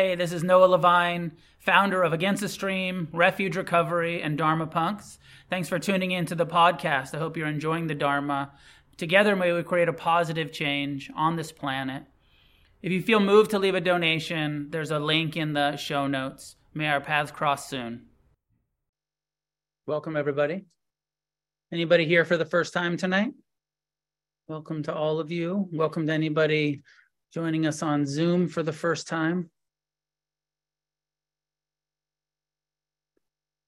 Hey, this is Noah Levine, founder of Against the Stream, Refuge Recovery, and Dharma Punks. Thanks for tuning in to the podcast. I hope you're enjoying the Dharma. Together, may we create a positive change on this planet. If you feel moved to leave a donation, there's a link in the show notes. May our paths cross soon. Welcome, everybody. Anybody here for the first time tonight? Welcome to all of you. Welcome to anybody joining us on Zoom for the first time.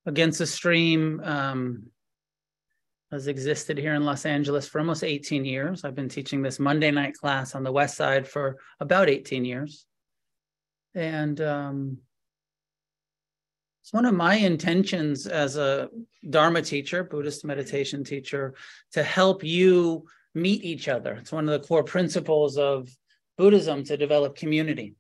Against the Stream um, has existed here in Los Angeles for almost 18 years. I've been teaching this Monday night class on the West Side for about 18 years. And um, it's one of my intentions as a Dharma teacher, Buddhist meditation teacher, to help you meet each other. It's one of the core principles of Buddhism to develop community,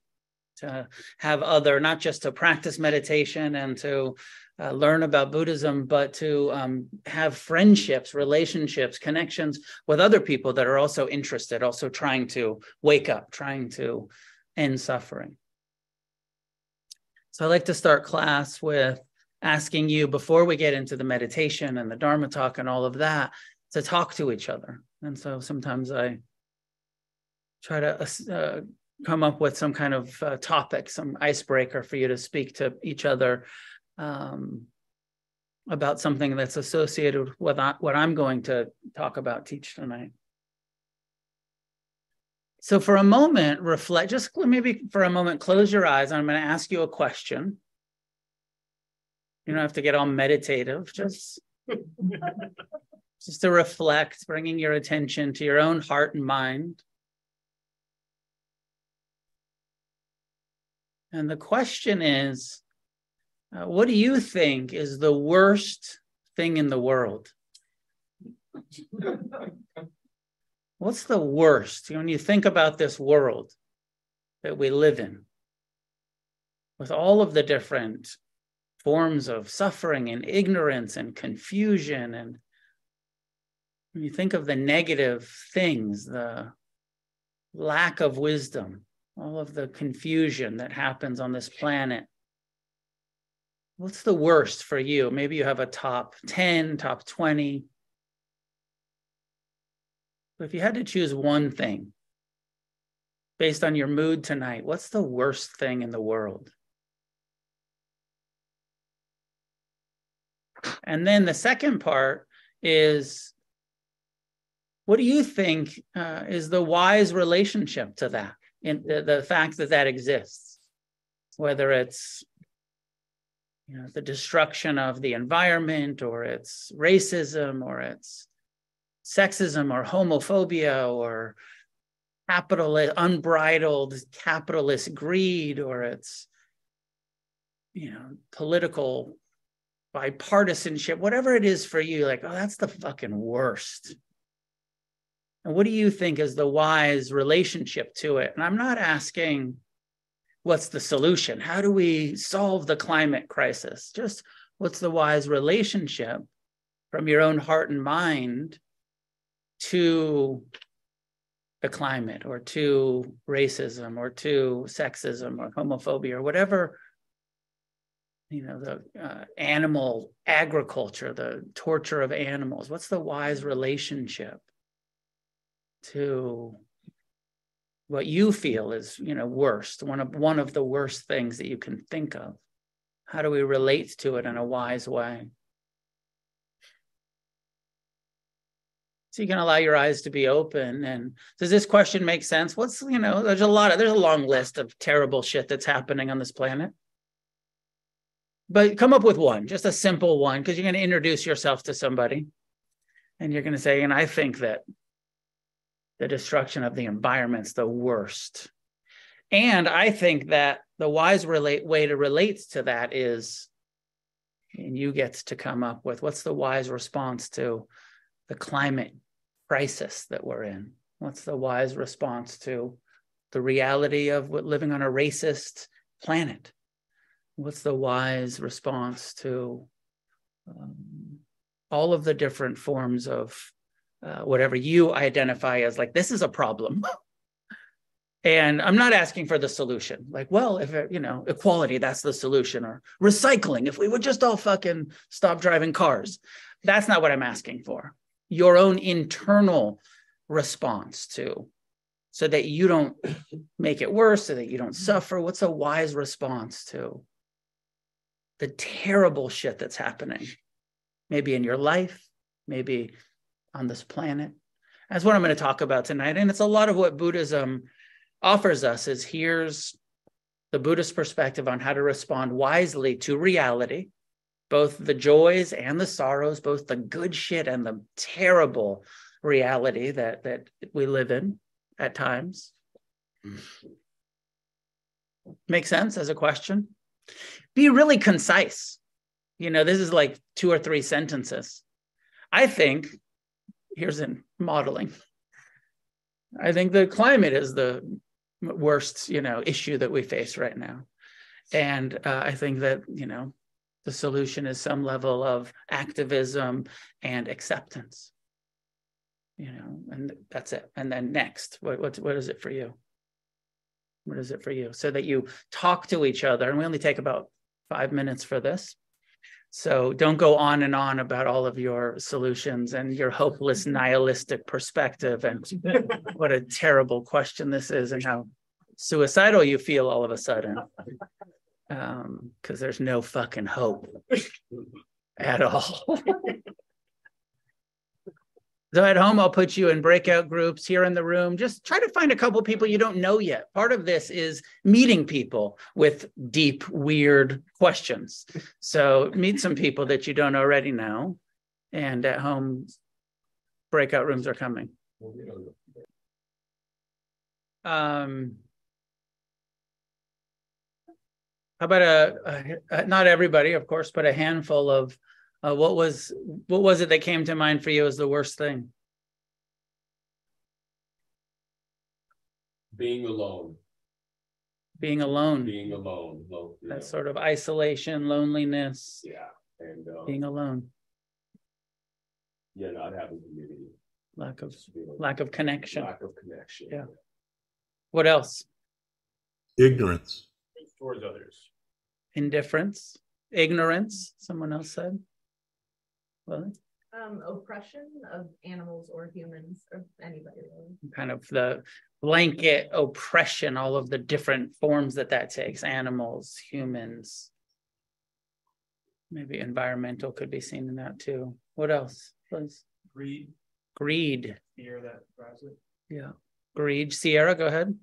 to have other, not just to practice meditation and to uh, learn about Buddhism, but to um, have friendships, relationships, connections with other people that are also interested, also trying to wake up, trying to end suffering. So I like to start class with asking you before we get into the meditation and the Dharma talk and all of that to talk to each other. And so sometimes I try to uh, come up with some kind of uh, topic, some icebreaker for you to speak to each other um, about something that's associated with what I'm going to talk about, teach tonight. So, for a moment, reflect, just maybe for a moment, close your eyes. I'm going to ask you a question. You don't have to get all meditative, just, just to reflect, bringing your attention to your own heart and mind. And the question is uh, what do you think is the worst thing in the world? What's the worst when you think about this world that we live in with all of the different forms of suffering and ignorance and confusion and when you think of the negative things the lack of wisdom all of the confusion that happens on this planet what's the worst for you? Maybe you have a top 10, top 20. But if you had to choose one thing based on your mood tonight, what's the worst thing in the world? And then the second part is what do you think uh, is the wise relationship to that, in the, the fact that that exists? Whether it's you know, the destruction of the environment or it's racism or it's sexism or homophobia or unbridled capitalist greed or it's you know political bipartisanship whatever it is for you like oh that's the fucking worst. And what do you think is the wise relationship to it? And i'm not asking what's the solution? How do we solve the climate crisis? Just what's the wise relationship from your own heart and mind to the climate or to racism or to sexism or homophobia or whatever you know the uh, animal agriculture the torture of animals what's the wise relationship to what you feel is you know worst one of one of the worst things that you can think of. How do we relate to it in a wise way? So you can allow your eyes to be open and does this question make sense? What's you know there's a lot of there's a long list of terrible shit that's happening on this planet. But come up with one just a simple one because you're going to introduce yourself to somebody and you're going to say and i think that the destruction of the environment's the worst. And I think that the wise relate, way to relate to that is, and you get to come up with what's the wise response to the climate crisis that we're in? What's the wise response to the reality of living on a racist planet? What's the wise response to um, all of the different forms of uh, whatever you identify as like this is a problem And I'm not asking for the solution. Like, well, if you know, equality, that's the solution, or recycling, if we would just all fucking stop driving cars. That's not what I'm asking for. Your own internal response to so that you don't make it worse, so that you don't suffer. What's a wise response to the terrible shit that's happening? Maybe in your life, maybe on this planet. That's what I'm going to talk about tonight. And it's a lot of what Buddhism offers us is here's the Buddhist perspective on how to respond wisely to reality, both the joys and the sorrows, both the good shit and the terrible reality that that we live in at times. Make sense as a question? Be really concise. You know, this is like two or three sentences. I think here's in modeling. I think the climate is the worst, you know, issue that we face right now. And uh, I think that, you know, the solution is some level of activism and acceptance. You know, and that's it. And then next, what what what is it for you? What is it for you? So that you talk to each other, and we only take about five minutes for this. So don't go on and on about all of your solutions and your hopeless nihilistic perspective and what a terrible question this is and how suicidal you feel all of a sudden. Because um, there's no fucking hope at all. So at home, I'll put you in breakout groups here in the room. Just try to find a couple people you don't know yet. Part of this is meeting people with deep, weird questions. So meet some people that you don't already know. And at home, breakout rooms are coming. Um, how about a, a, not everybody, of course, but a handful of uh, what was what was it that came to mind for you as the worst thing? Being alone. Being alone. Being alone. Lo- That yeah. sort of isolation, loneliness, Yeah, and um, being alone, yeah, not having community. lack of feeling lack of connection. Lack of connection. Yeah. What else? Ignorance. Towards others. Indifference, ignorance. Someone else said. Well, Um, oppression of animals or humans or anybody really. kind of the blanket oppression, all of the different forms that that takes animals, humans. Maybe environmental could be seen in that too. What else, please? Greed, Greed. fear that drives it. Yeah. Greed. Sierra, go ahead.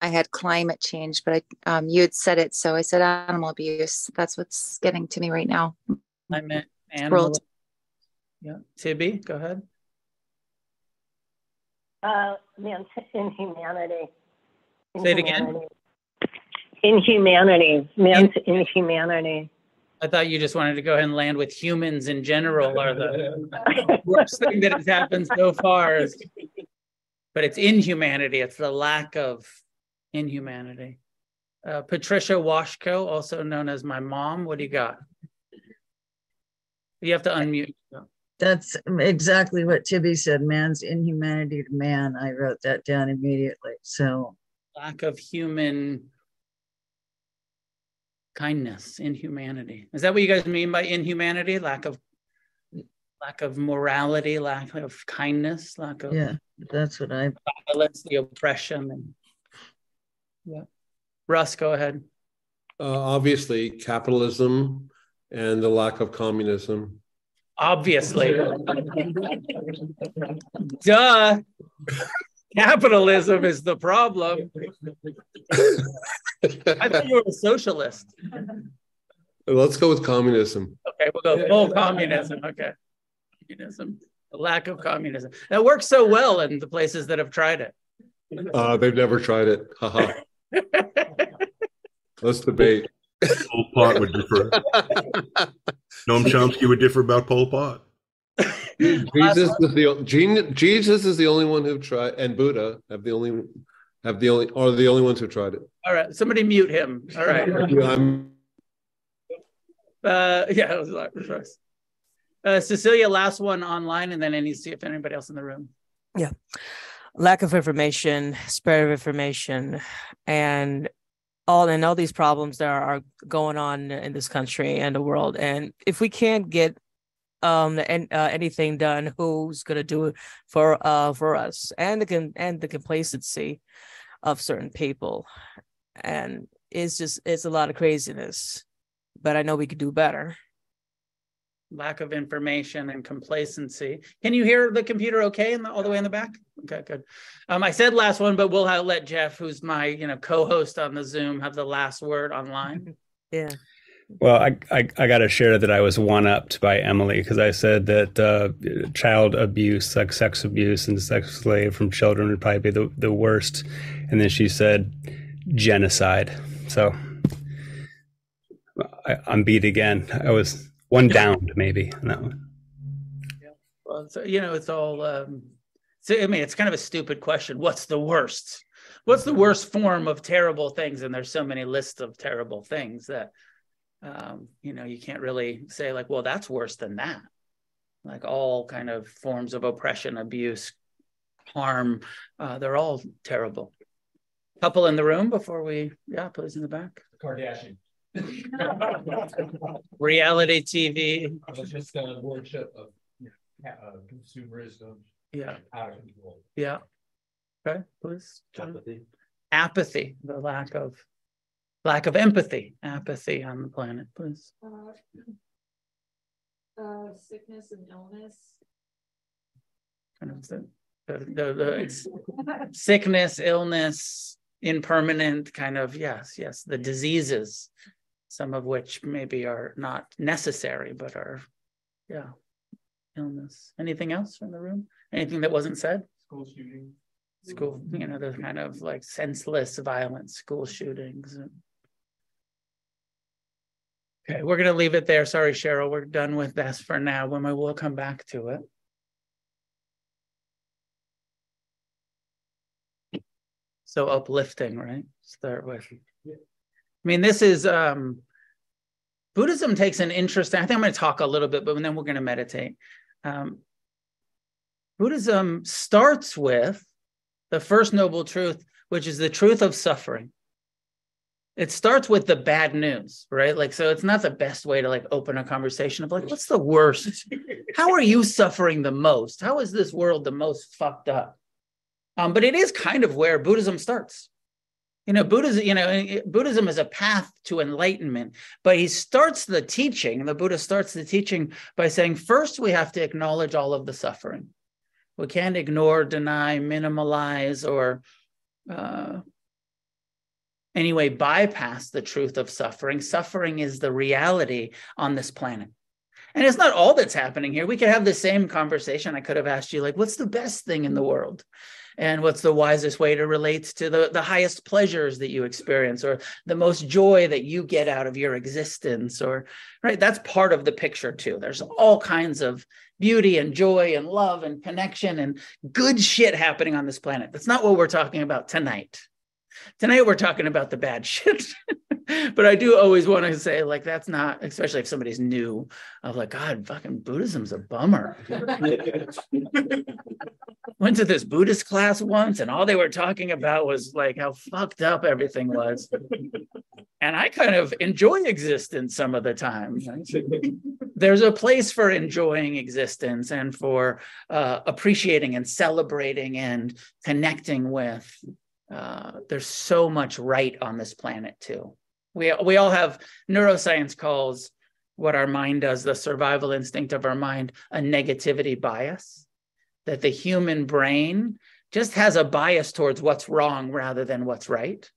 I, I had climate change, but I, um, you had said it, so I said animal abuse. That's what's getting to me right now. I meant animal. World. Yeah. Tibby, go ahead. Uh, man's inhumanity. Say it again? Inhumanity. Inhumanity, man's inhumanity. I thought you just wanted to go ahead and land with humans in general are the worst thing that has happened so far. Is, but it's inhumanity. It's the lack of inhumanity. Uh, Patricia Washko, also known as my mom. What do you got? You have to unmute. That's exactly what Tibby said, man's inhumanity to man. I wrote that down immediately. So Lack of human kindness, inhumanity. Is that what you guys mean by inhumanity? Lack of lack of morality, lack of kindness, lack of yeah, that's what I violence, the oppression, and yeah. Russ, go ahead. Uh, obviously, capitalism and the lack of communism. Obviously, duh. Capitalism is the problem. I thought you were a socialist. Let's go with communism. Okay, we'll go full communism. Okay, communism. The lack of communism that works so well in the places that have tried it. Uh, they've never tried it. Haha. Let's debate. Pol Pot would differ. Noam Chomsky would differ about Pol Pot. Jesus is the Jesus is the only one who tried, and Buddha have the only have the only are the only ones who tried it. All right, somebody mute him. All right. Uh, yeah, it was like Russ. Uh, Cecilia, last one online, and then I need to see if anybody else in the room. Lack of information, spread of information, and all and all these problems that are, going on in this country and the world. And if we can't get um and uh, anything done, who's gonna do it for uh for us and the con- and the complacency of certain people, and it's just it's a lot of craziness. But I know we could do better. Lack of information and complacency. Can you hear the computer okay in the, all the way in the back? Okay, good. Um, I said last one, but we'll have, let Jeff, who's my you know co-host on the Zoom, have the last word online. Yeah. Well, I, I, I got to share that I was one upped by Emily because I said that uh, child abuse, like sex abuse and sex slave from children would probably be the, the worst. And then she said genocide. So I, I'm beat again. I was one downed maybe on that one. Yeah. Well, so you know, it's all. Um, so I mean, it's kind of a stupid question. What's the worst? What's the worst form of terrible things? And there's so many lists of terrible things that, um, you know, you can't really say like, well, that's worse than that. Like all kind of forms of oppression, abuse, harm, uh, they're all terrible. Couple in the room before we, yeah, please in the back. Kardashian. Reality TV, I was just a worship of you uh, consumerism yeah, out of control. yeah. Okay, please. John. Empathy. apathy, the lack of lack of empathy, apathy on the planet, please. Uh, uh, sickness and illness. Kind of the the, the, the it's sickness, illness, impermanent kind of yes, yes, the diseases, some of which maybe are not necessary, but are yeah, illness. Anything else from the room? Anything that wasn't said? School shooting. School, you know, the kind of like senseless violence, school shootings. and- Okay, we're gonna leave it there. Sorry, Cheryl, we're done with this for now. When we will come back to it. So uplifting, right? Start with. I mean, this is um Buddhism takes an interesting, I think I'm going to talk a little bit, but then we're going to meditate. Um, Buddhism starts with the first noble truth, which is the truth of suffering. It starts with the bad news, right? Like, so it's not the best way to like open a conversation of like, what's the worst? How are you suffering the most? How is this world the most fucked up? Um, but it is kind of where Buddhism starts. You know, Buddhism, you know, Buddhism is a path to enlightenment, but he starts the teaching, the Buddha starts the teaching by saying, first, we have to acknowledge all of the suffering. We can't ignore, deny, minimalize, or uh, anyway bypass the truth of suffering. Suffering is the reality on this planet. And it's not all that's happening here. We could have the same conversation. I could have asked you, like, what's the best thing in the world? And what's the wisest way to relate to the, the highest pleasures that you experience or the most joy that you get out of your existence? Or, right, that's part of the picture too. There's all kinds of beauty and joy and love and connection and good shit happening on this planet. That's not what we're talking about tonight. Tonight, we're talking about the bad shit. but I do always want to say, like, that's not, especially if somebody's new, of like, God, fucking Buddhism's a bummer. Went to this Buddhist class once, and all they were talking about was like how fucked up everything was. And I kind of enjoy existence some of the time. There's a place for enjoying existence and for uh, appreciating and celebrating and connecting with uh, there's so much right on this planet too. We we all have neuroscience calls what our mind does, the survival instinct of our mind, a negativity bias. That the human brain just has a bias towards what's wrong rather than what's right.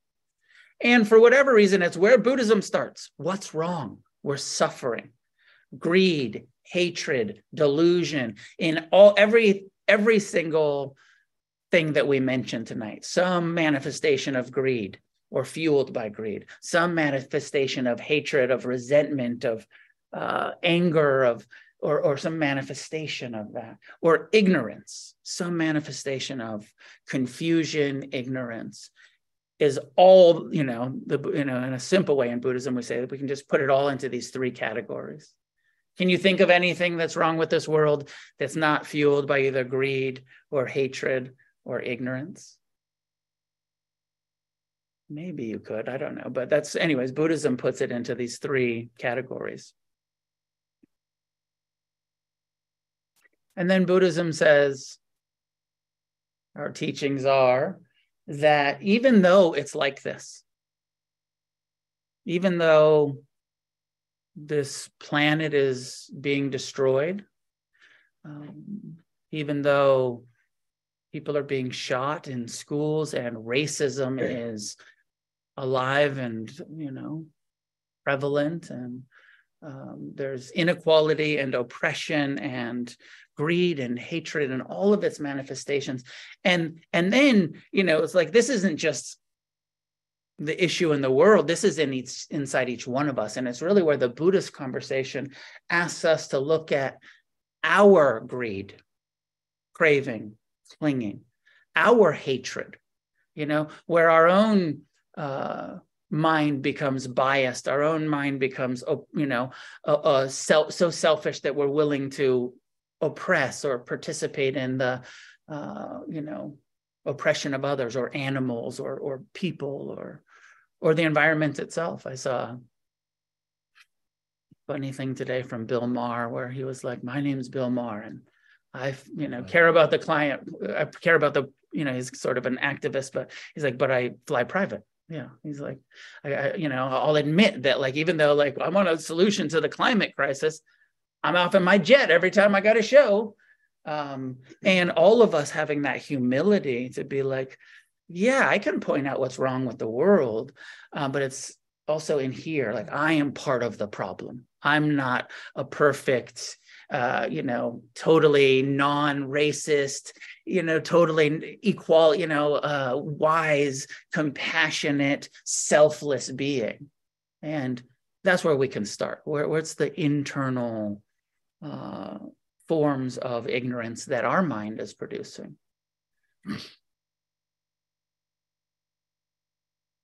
And for whatever reason, it's where Buddhism starts. What's wrong? We're suffering, greed, hatred, delusion in all every every single thing that we mentioned tonight. Some manifestation of greed or fueled by greed. Some manifestation of hatred of resentment of uh, anger of or, or some manifestation of that or ignorance. Some manifestation of confusion ignorance is all you know the you know in a simple way in buddhism we say that we can just put it all into these three categories. Can you think of anything that's wrong with this world that's not fueled by either greed or hatred or ignorance? Maybe you could, I don't know. But that's, anyways, Buddhism puts it into these three categories. And then Buddhism says, our teachings are that even though it's like this, even though this planet is being destroyed, um, even though people are being shot in schools and racism is alive and you know prevalent and um, there's inequality and oppression and greed and hatred and all of its manifestations. And and then you know it's like this isn't just the issue in the world. This is in each inside each one of us. And it's really where the buddhist conversation asks us to look at our greed craving clinging our hatred you know where our own uh mind becomes biased our own mind becomes you know uh, uh, self, so selfish that we're willing to oppress or participate in the uh, you know oppression of others or animals or or people or or the environment itself. I saw a funny thing today from bill maher where he was like my name's bill maher and i you know care about the client i care about the you know he's sort of an activist but he's like but i fly private. Yeah he's like I, I, you know i'll admit that like even though like i want a solution to the climate crisis i'm off in my jet every time i got a show. Um, and all of us having that humility to be like yeah i can point out what's wrong with the world uh, but it's also in here like i am part of the problem. I'm not a perfect uh, you know, totally non-racist, you know, totally equal, you know, uh, wise, compassionate, selfless being, and that's where we can start. Where, what's the internal uh, forms of ignorance that our mind is producing?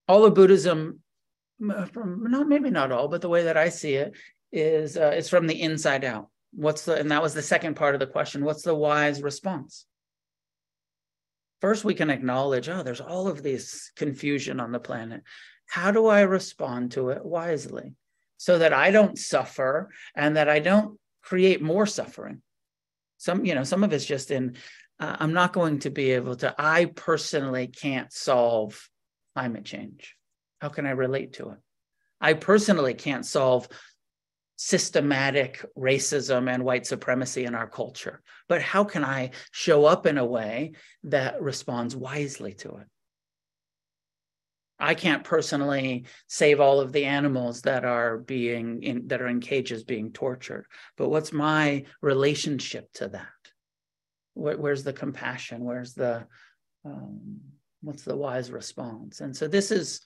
All of Buddhism, from not maybe not all, but the way that I see it is, uh, it's from the inside out What's the, and that was the second part of the question. What's the wise response? First, we can acknowledge, oh, there's all of this confusion on the planet. How do I respond to it wisely so that I don't suffer and that I don't create more suffering? Some, you know, some of it's just in, uh, I'm not going to be able to, I personally can't solve climate change. How can I relate to it? I personally can't solve systematic racism and white supremacy in our culture. But how can I show up in a way that responds wisely to it? I can't personally save all of the animals that are being in that are in cages being tortured. But what's my relationship to that? Where, where's the compassion? Where's the um, what's the wise response? And so this is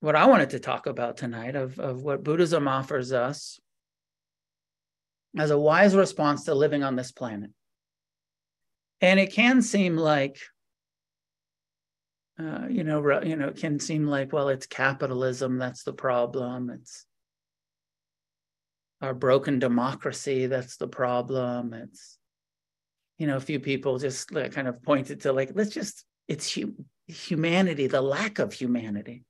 what I wanted to talk about tonight of, of what Buddhism offers us as a wise response to living on this planet. And it can seem like, uh, you know, you know, it can seem like, well, it's capitalism that's the problem. It's our broken democracy that's the problem. It's, you know, a few people just like kind of pointed to like, let's just, it's hum- humanity, the lack of humanity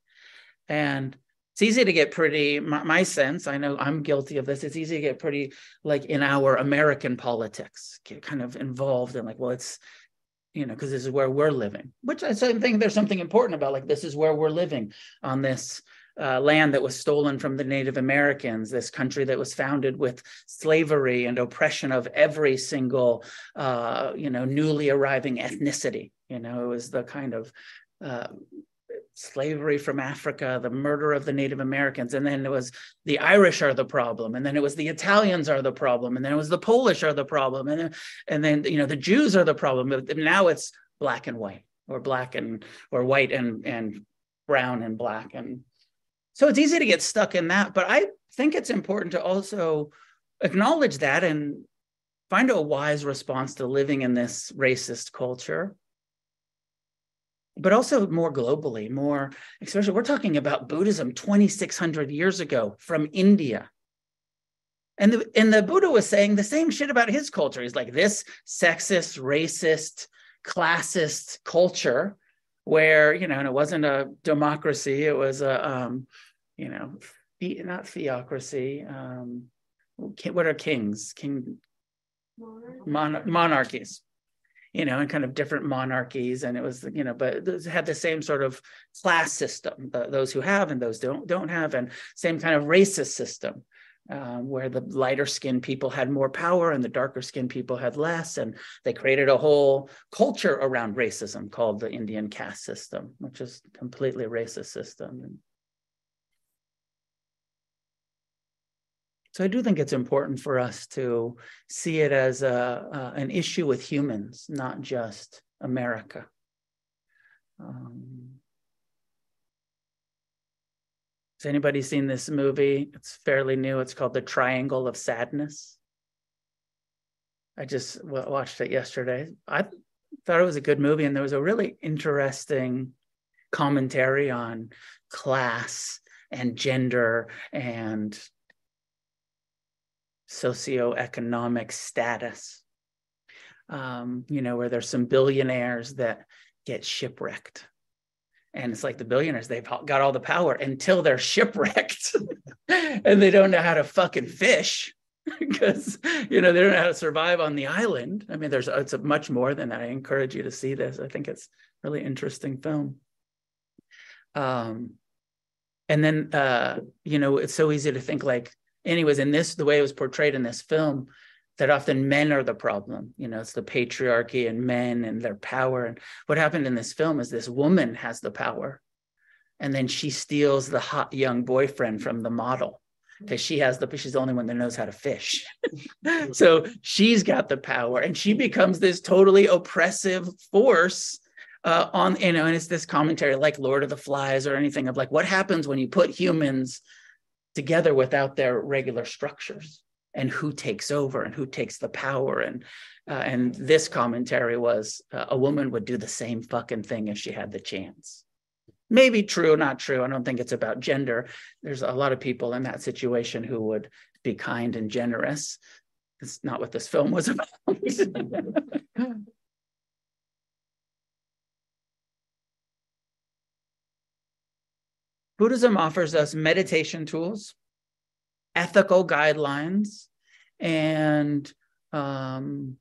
and it's easy to get pretty my, my, sense i know i'm guilty of this it's easy to get pretty like in our american politics get kind of involved in like well it's you know because this is where we're living which i think there's something important about like this is where we're living on this uh, land that was stolen from the Native Americans, this country that was founded with slavery and oppression of every single, uh, you know, newly arriving ethnicity. You know, it was the kind of uh, slavery from Africa, the murder of the Native Americans, and then it was the Irish are the problem, and then it was the Italians are the problem, and then it was the Polish are the problem, and then, and then you know the Jews are the problem. But now it's black and white, or black and or white and and brown and black, and so it's easy to get stuck in that. But I think it's important to also acknowledge that and find a wise response to living in this racist culture but also more globally, more, especially we're talking about Buddhism 2,600 years ago from India. And the, and the Buddha was saying the same shit about his culture. He's like, this sexist, racist, classist culture where, you know, and it wasn't a democracy, it was a, um, you know, the- not theocracy. Um, what are kings? King mon- monarchies you know, and kind of different monarchies, and it was, you know, but those had the same sort of class system, those who have and those don't don't have, and same kind of racist system, um, where the lighter skinned people had more power and the darker skinned people had less, and they created a whole culture around racism called the Indian caste system, which is completely racist system. So I do think it's important for us to see it as a, uh, an issue with humans, not just America. Um, has anybody seen this movie? It's fairly new. It's called The Triangle of Sadness. I just watched it yesterday. I thought it was a good movie, and there was a really interesting commentary on class and gender and socioeconomic status. Um, you know, where there's some billionaires that get shipwrecked. And it's like the billionaires, they've got all the power until they're shipwrecked and they don't know how to fucking fish because, you know, they don't know how to survive on the island. I mean, there's, it's much more than that. I encourage you to see this. I think it's really interesting film. Um, and then, uh, you know, it's so easy to think like, anyways, in this, the way it was portrayed in this film, that often men are the problem. You know, it's the patriarchy and men and their power. And what happened in this film is this woman has the power. And then she steals the hot young boyfriend from the model because she has the, she's the only one that knows how to fish. so she's got the power and she becomes this totally oppressive force uh, on, you know, and it's this commentary like Lord of the Flies or anything of like, what happens when you put humans together without their regular structures and who takes over and who takes the power. And uh, and this commentary was uh, a woman would do the same fucking thing if she had the chance. Maybe true not true. I don't think it's about gender. There's a lot of people in that situation who would be kind and generous. It's not what this film was about Buddhism offers us meditation tools, ethical guidelines, and um,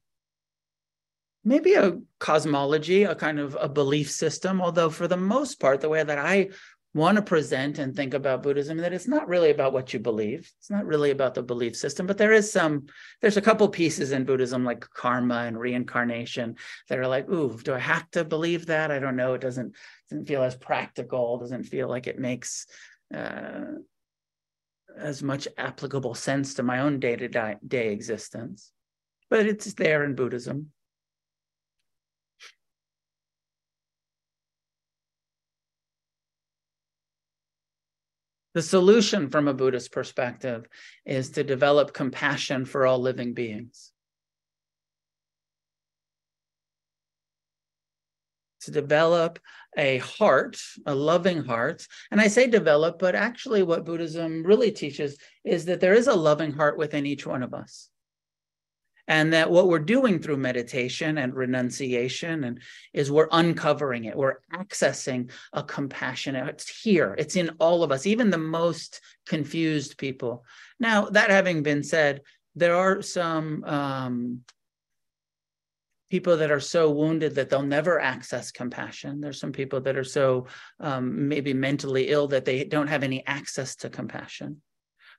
maybe a cosmology, a kind of a belief system. Although, for the most part, the way that I want to present and think about Buddhism, that it's not really about what you believe. It's not really about the belief system, but there is some, there's a couple pieces in Buddhism like karma and reincarnation that are like, ooh, do I have to believe that? I don't know. It doesn't doesn't feel as practical, doesn't feel like it makes uh, as much applicable sense to my own day-to-day existence. But it's there in Buddhism. The solution from a Buddhist perspective is to develop compassion for all living beings. To develop a heart, a loving heart. And I say develop, but actually, what Buddhism really teaches is that there is a loving heart within each one of us and that what we're doing through meditation and renunciation and is we're uncovering it we're accessing a compassion it's here it's in all of us even the most confused people. Now that having been said there are some um, people that are so wounded that they'll never access compassion. There's some people that are so um, maybe mentally ill that they don't have any access to compassion.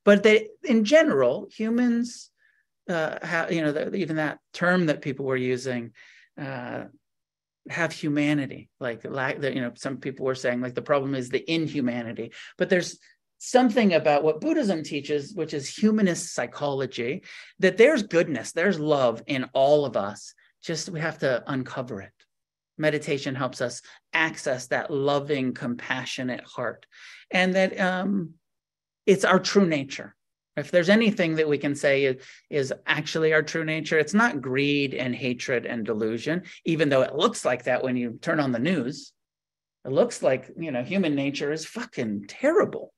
But they in general humans uh, have, you know, the, even that term that people were using, uh, have humanity. Like, like the, you know, some people were saying like the problem is the inhumanity, but there's something about what Buddhism teaches, which is humanist psychology, that there's goodness, there's love in all of us. Just we have to uncover it. Meditation helps us access that loving, compassionate heart, and that um, it's our true nature if there's anything that we can say is, is, actually our true nature, it's not greed and hatred and delusion, even though it looks like that when you turn on the news. It looks like, you know, human nature is fucking terrible.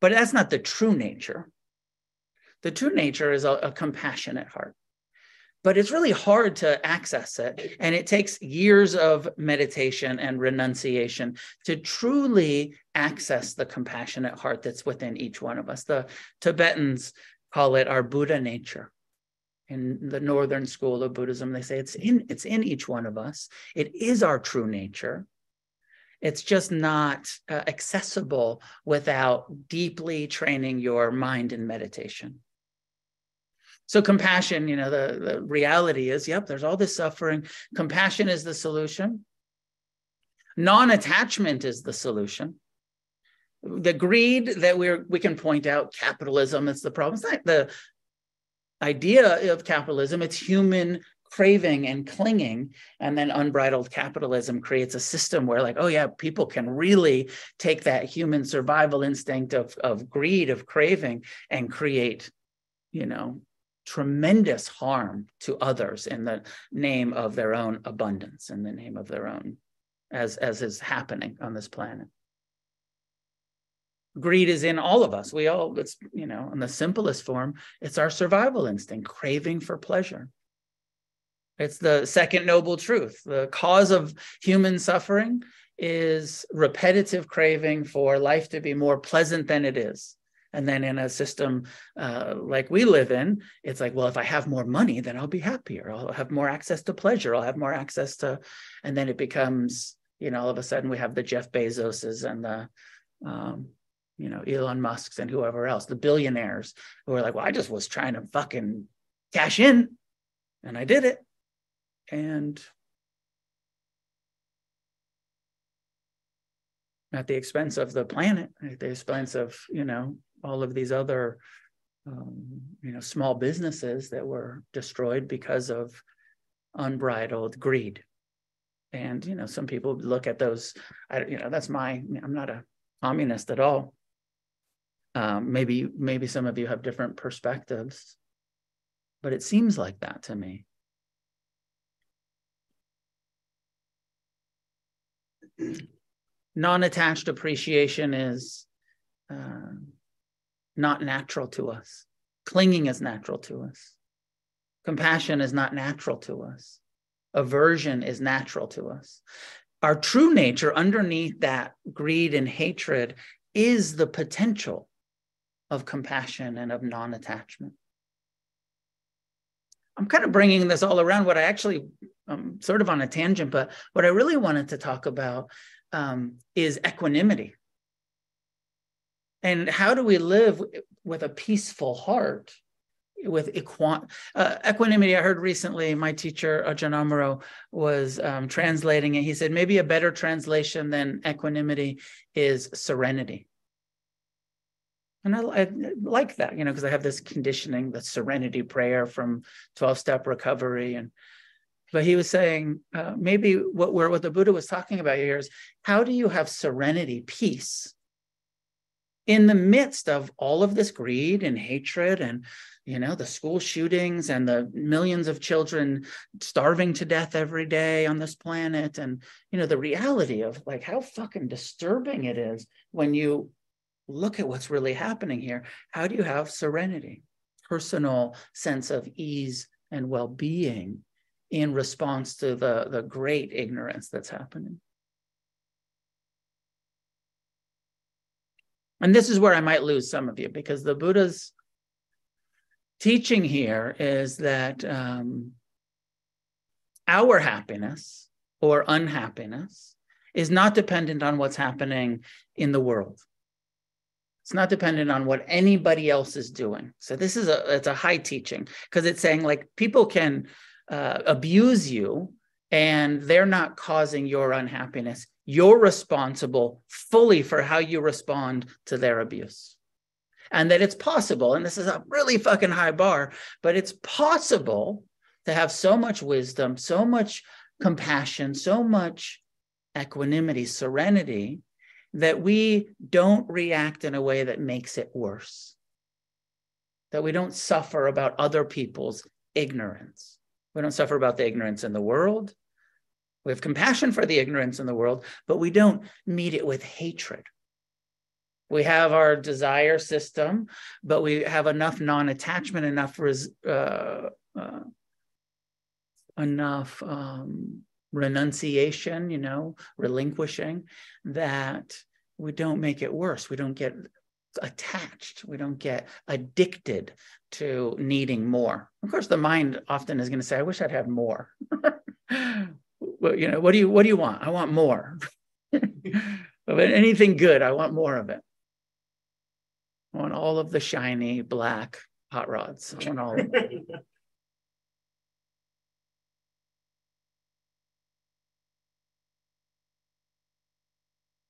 But that's not the true nature. The true nature is a, a compassionate heart but it's really hard to access it. And it takes years of meditation and renunciation to truly access the compassionate heart that's within each one of us. The Tibetans call it our Buddha nature. In the northern school of Buddhism, they say it's in it's in each one of us. It is our true nature. It's just not uh, accessible without deeply training your mind in meditation. So compassion, you know, the, the reality is, yep, there's all this suffering. Compassion is the solution. Non-attachment is the solution. The greed that we're we can point out, capitalism is the problem. It's not the idea of capitalism, it's human craving and clinging and then unbridled capitalism creates a system where like oh yeah people can really take that human survival instinct of, of greed of craving and create you know tremendous harm to others in the name of their own abundance, in the name of their own, as, as is happening on this planet. Greed is in all of us. We all, it's, you know, in the simplest form, it's our survival instinct, craving for pleasure. It's the second noble truth. The cause of human suffering is repetitive craving for life to be more pleasant than it is. And then in a system uh, like we live in, it's like, well, if I have more money, then I'll be happier. I'll have more access to pleasure. I'll have more access to, and then it becomes, you know, all of a sudden we have the Jeff Bezoses and the, um, you know, Elon Musk's and whoever else, the billionaires who are like, well, I just was trying to fucking cash in and I did it. And at the expense of the planet, at the expense of, you know, all of these other um, you know small businesses that were destroyed because of unbridled greed. And you know some people look at those I, you know that's my i'm not a communist at all. Um, maybe maybe some of you have different perspectives but it seems like that to me. Non-attached appreciation is uh, not natural to us. Clinging is natural to us. Compassion is not natural to us. Aversion is natural to us. Our true nature, underneath that greed and hatred, is the potential of compassion and of non attachment. I'm kind of bringing this all around. What I actually, I'm sort of on a tangent, but what I really wanted to talk about um, is equanimity. And how do we live with a peaceful heart? With uh, equanimity, I heard recently my teacher, Ajahn Amaro, was um, translating it. He said maybe a better translation than equanimity is serenity. And I, I, like that, you know, because I have this conditioning, the serenity prayer from 12 step recovery. And, but he was saying uh, maybe what, what the Buddha was talking about here is how do you have serenity, peace, in the midst of all of this greed and hatred and you know the school shootings and the millions of children starving to death every day on this planet and you know the reality of like how fucking disturbing it is when you look at what's really happening here. How do you have serenity personal sense of ease and well-being in response to the the great ignorance that's happening And this is where I might lose some of you because the Buddha's teaching here is that um, our happiness or unhappiness is not dependent on what's happening in the world. It's not dependent on what anybody else is doing. So this is a it's a high teaching because it's saying like people can uh, abuse you and they're not causing your unhappiness. You're responsible fully for how you respond to their abuse. And that it's possible, and this is a really fucking high bar, but it's possible to have so much wisdom, so much compassion, so much equanimity, serenity, that we don't react in a way that makes it worse. That we don't suffer about other people's ignorance. We don't suffer about the ignorance in the world. We have compassion for the ignorance in the world, but we don't meet it with hatred. We have our desire system, but we have enough non-attachment, enough res, uh, uh, enough um, renunciation, you know, relinquishing that we don't make it worse. We don't get attached. We don't get addicted to needing more. Of course, the mind often is going to say, "I wish I'd had more." well, you know, what do you what do you want? I want more. of anything good, I want more of it. I want all of the shiny black hot rods. I want all of them.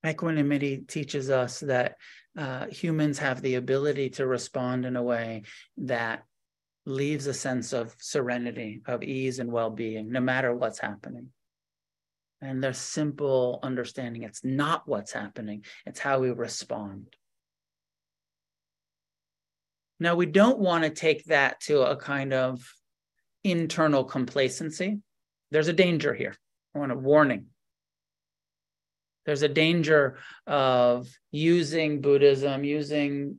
Equanimity teaches us that uh, humans have the ability to respond in a way that leaves a sense of serenity, of ease and well being, no matter what's happening. And their simple understanding it's not what's happening, it's how we respond. Now, we don't want to take that to a kind of internal complacency. There's a danger here. I want a warning. There's a danger of using Buddhism, using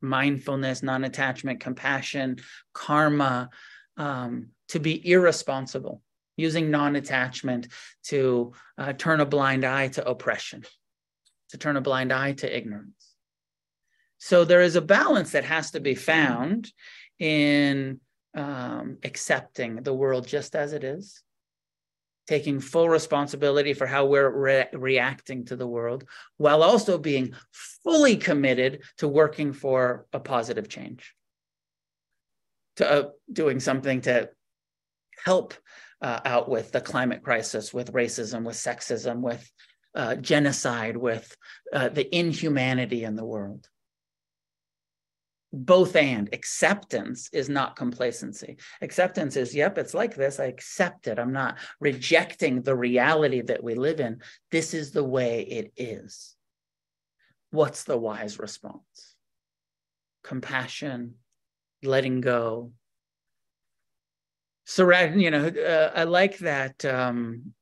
mindfulness, non attachment, compassion, karma um, to be irresponsible, using non attachment to uh, turn a blind eye to oppression, to turn a blind eye to ignorance. So there is a balance that has to be found in um, accepting the world just as it is, taking full responsibility for how we're re- reacting to the world, while also being fully committed to working for a positive change, to uh, doing something to help uh, out with the climate crisis, with racism, with sexism, with uh, genocide, with uh, the inhumanity in the world. Both and. Acceptance is not complacency. Acceptance is yep it's like this. I accept it. I'm not rejecting the reality that we live in. This is the way it is. What's the wise response? Compassion letting go surrender you know uh, i like that um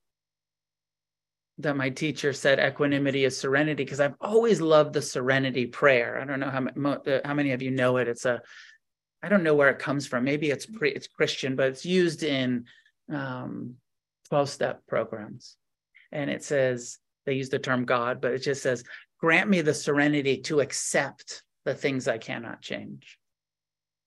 that my teacher said equanimity is serenity because I've always loved the serenity prayer. I don't know how uh, how many of you know it. It's a I don't know where it comes from. Maybe it's pre, it's Christian, but it's used in um, 12 step programs. And it says they use the term God, but it just says grant me the serenity to accept the things I cannot change.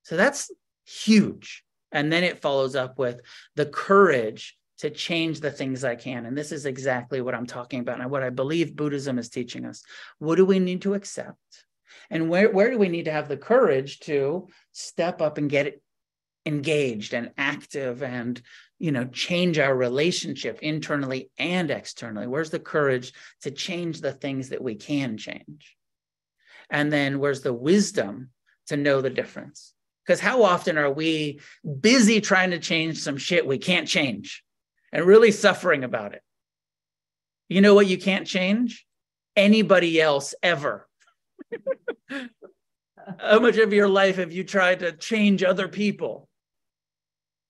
So that's huge. And then it follows up with the courage to change the things I can. And this is exactly what I'm talking about and what I believe Buddhism is teaching us. What do we need to accept? And where, where do we need to have the courage to step up and get engaged and active and you know change our relationship internally and externally where's the courage to change the things that we can change and then where's the wisdom to know the difference because how often are we busy trying to change some shit we can't change and really suffering about it. You know what you can't change? Anybody else ever. How much of your life have you tried to change other people?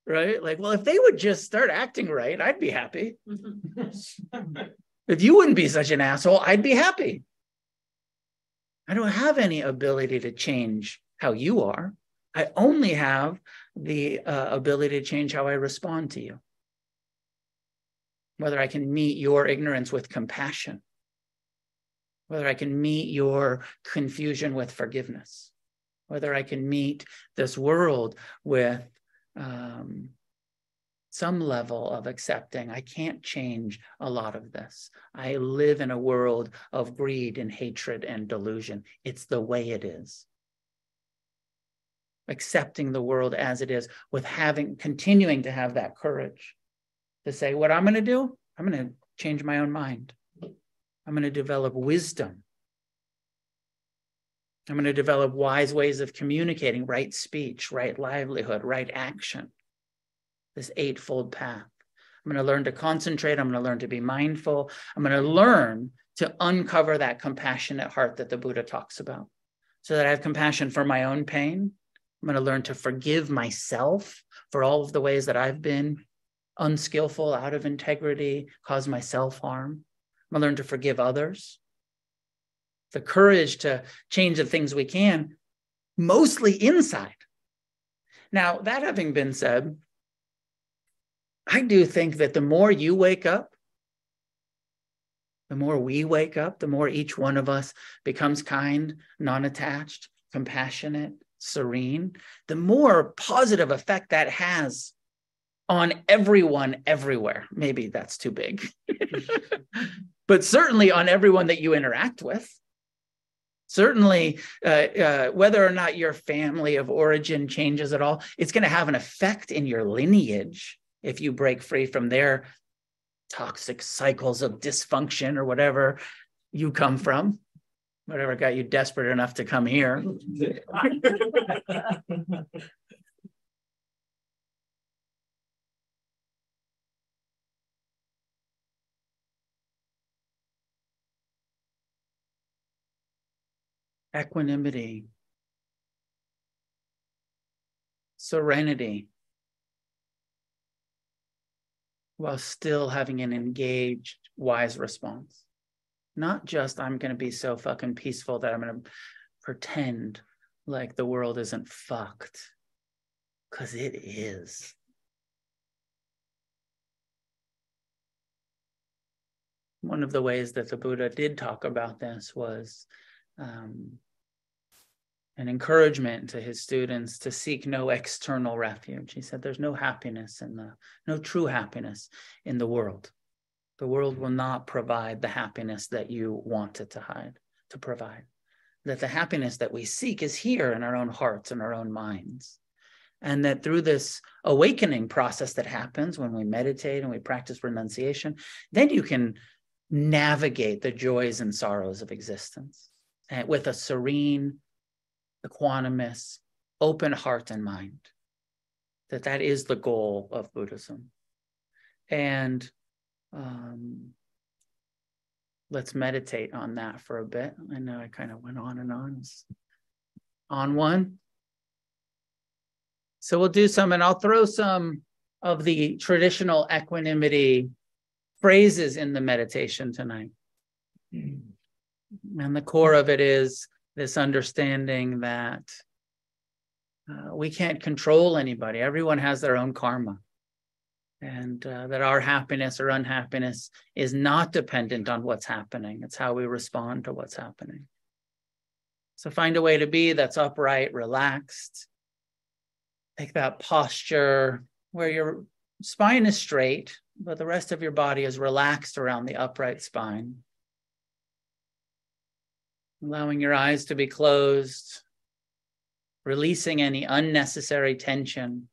Right? Like, well, if they would just start acting right, I'd be happy. Mm-hmm. if you wouldn't be such an asshole, I'd be happy. I don't have any ability to change how you are. I only have the uh, ability to change how I respond to you whether I can meet your ignorance with compassion, whether I can meet your confusion with forgiveness, whether I can meet this world with um, some level of accepting I can't change a lot of this. I live in a world of greed and hatred and delusion. It's the way it is. Accepting the world as it is with having continuing to have that courage to say, what I'm going to do, I'm going to change my own mind. I'm going to develop wisdom. I'm going to develop wise ways of communicating, right speech, right livelihood, right action. This eightfold path. I'm going to learn to concentrate. I'm going to learn to be mindful. I'm going to learn to uncover that compassionate heart that the Buddha talks about so that I have compassion for my own pain. I'm going to learn to forgive myself for all of the ways that I've been unskillful, out of integrity, cause myself harm. I'm gonna learn to forgive others. the courage to change the things we can, mostly inside. Now, that having been said, I do think that the more you wake up, the more we wake up, the more each one of us becomes kind, non attached, compassionate, serene, the more positive effect that has on everyone everywhere. Maybe that's too big, but certainly on everyone that you interact with. Certainly, uh, uh, whether or not your family of origin changes at all, it's going to have an effect in your lineage if you break free from their toxic cycles of dysfunction or whatever you come from, whatever got you desperate enough to come here. Equanimity, serenity, while still having an engaged, wise response. Not just, I'm going to be so fucking peaceful that I'm going to pretend like the world isn't fucked, because it is. One of the ways that the Buddha did talk about this was um, an encouragement to his students to seek no external refuge. He said, There's no happiness in the, no true happiness in the world. The world will not provide the happiness that you want it to hide, to provide. That the happiness that we seek is here in our own hearts and our own minds. And that through this awakening process that happens when we meditate and we practice renunciation, then you can navigate the joys and sorrows of existence and with a serene, equanimous, open heart and mind. That that is the goal of Buddhism. And um, let's meditate on that for a bit. I know I kind of went on and on. On one. So we'll do some, and I'll throw some of the traditional equanimity phrases in the meditation tonight. And the core of it is this understanding that uh, we can't control anybody. Everyone has their own karma. And uh, that our happiness or unhappiness is not dependent on what's happening. It's how we respond to what's happening. So find a way to be that's upright, relaxed. Take that posture where your spine is straight, but the rest of your body is relaxed around the upright spine allowing your eyes to be closed, releasing any unnecessary tension.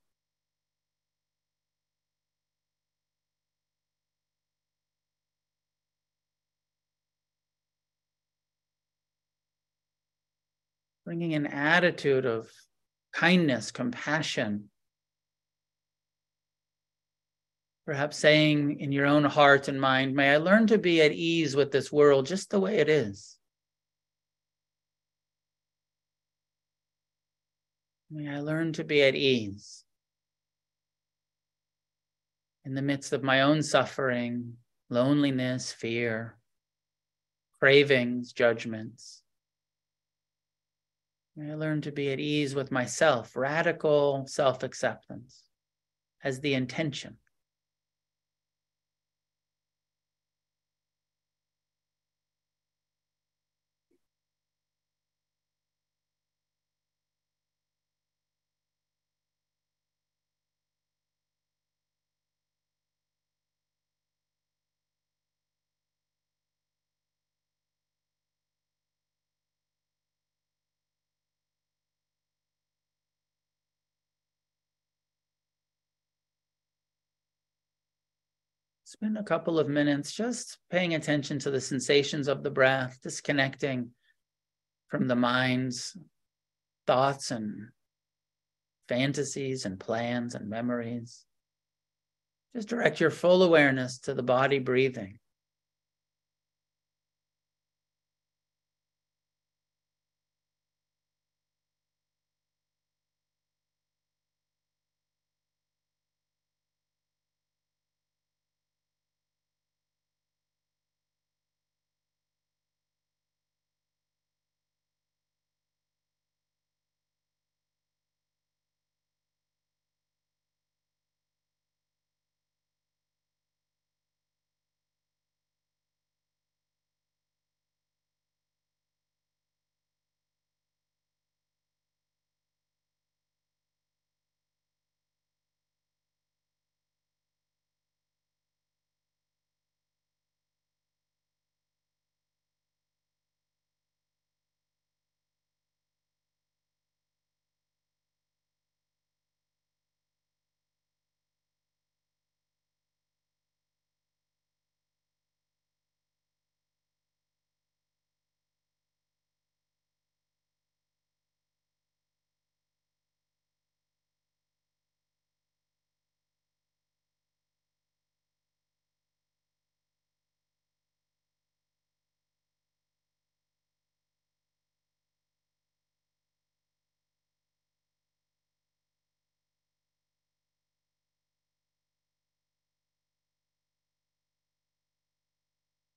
Bringing an attitude of kindness, compassion. Perhaps saying in your own heart and mind, May I learn to be at ease with this world just the way it is. May I learn to be at ease in the midst of my own suffering, loneliness, fear, cravings, judgments. I learn to be at ease with myself, radical self acceptance as the intention. Spend a couple of minutes just paying attention to the sensations of the breath, disconnecting from the mind's thoughts and fantasies and plans and memories. Just direct your full awareness to the body breathing.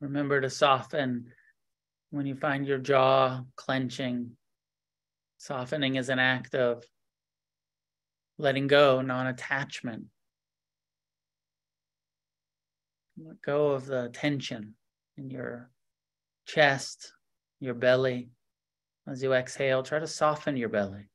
Remember to soften when you find your jaw clenching. Softening is an act of letting go, non attachment. Let go of the tension in your chest, your belly. As you exhale, try to soften your belly.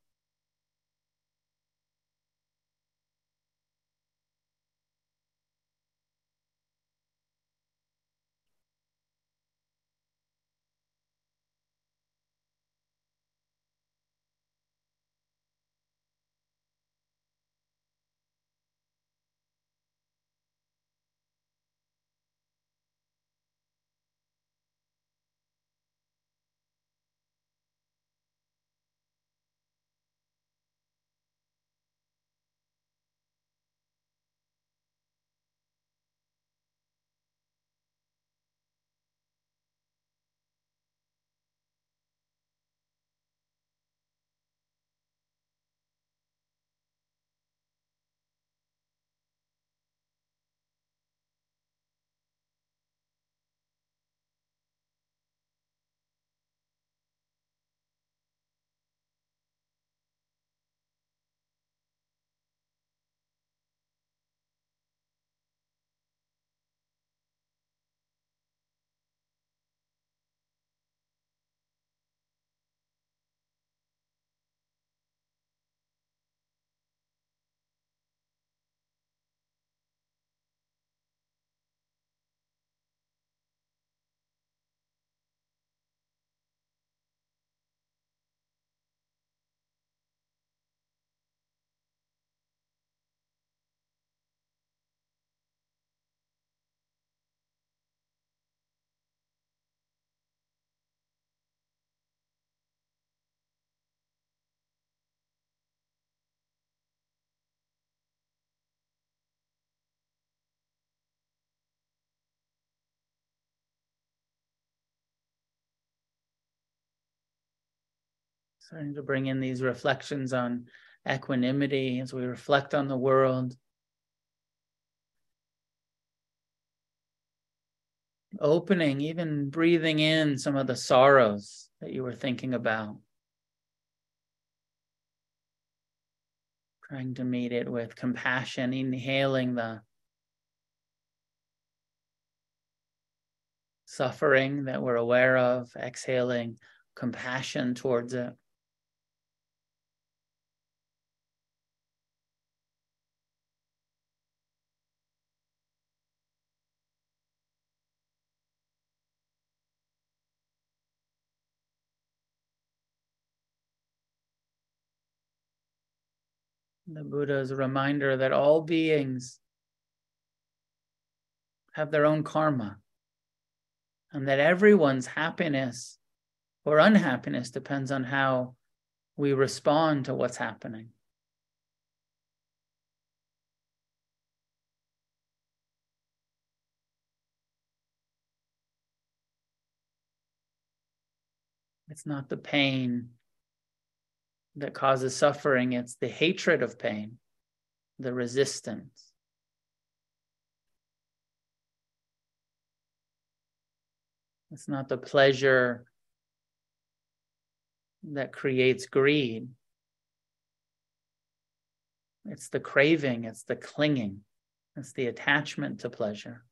Starting to bring in these reflections on equanimity as we reflect on the world. Opening, even breathing in some of the sorrows that you were thinking about. Trying to meet it with compassion, inhaling the suffering that we're aware of, exhaling compassion towards it. The Buddha is a reminder that all beings have their own karma and that everyone's happiness or unhappiness depends on how we respond to what's happening. It's not the pain that causes suffering, it's the hatred of pain, the resistance. It's not the pleasure that creates greed. It's the craving, it's the clinging, it's the attachment to pleasure.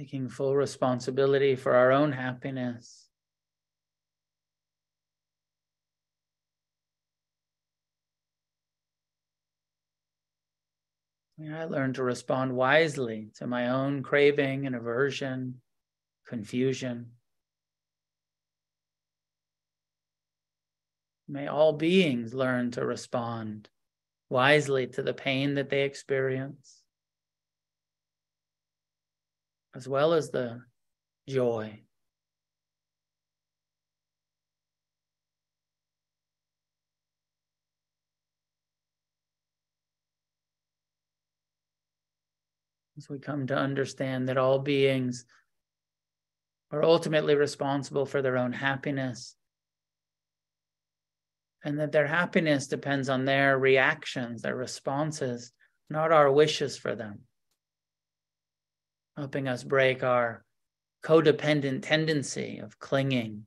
Taking full responsibility for our own happiness. May I learned to respond wisely to my own craving and aversion, confusion. May all beings learn to respond wisely to the pain that they experience as well as the joy. As we come to understand that all beings are ultimately responsible for their own happiness, and that their happiness depends on their reactions, their responses, not our wishes for them. Helping us break our codependent tendency of clinging,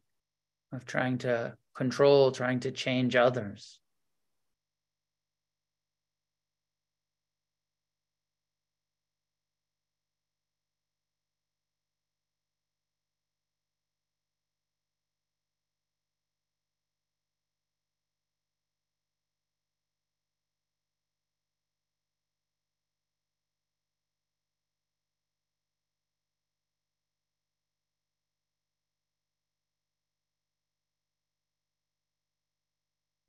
of trying to control, trying to change others.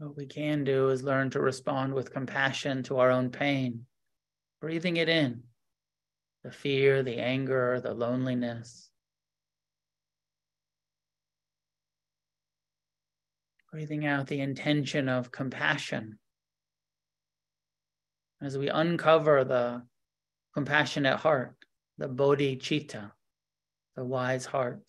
What we can do is learn to respond with compassion to our own pain, breathing it in the fear, the anger, the loneliness. Breathing out the intention of compassion as we uncover the compassionate heart, the bodhicitta, the wise heart.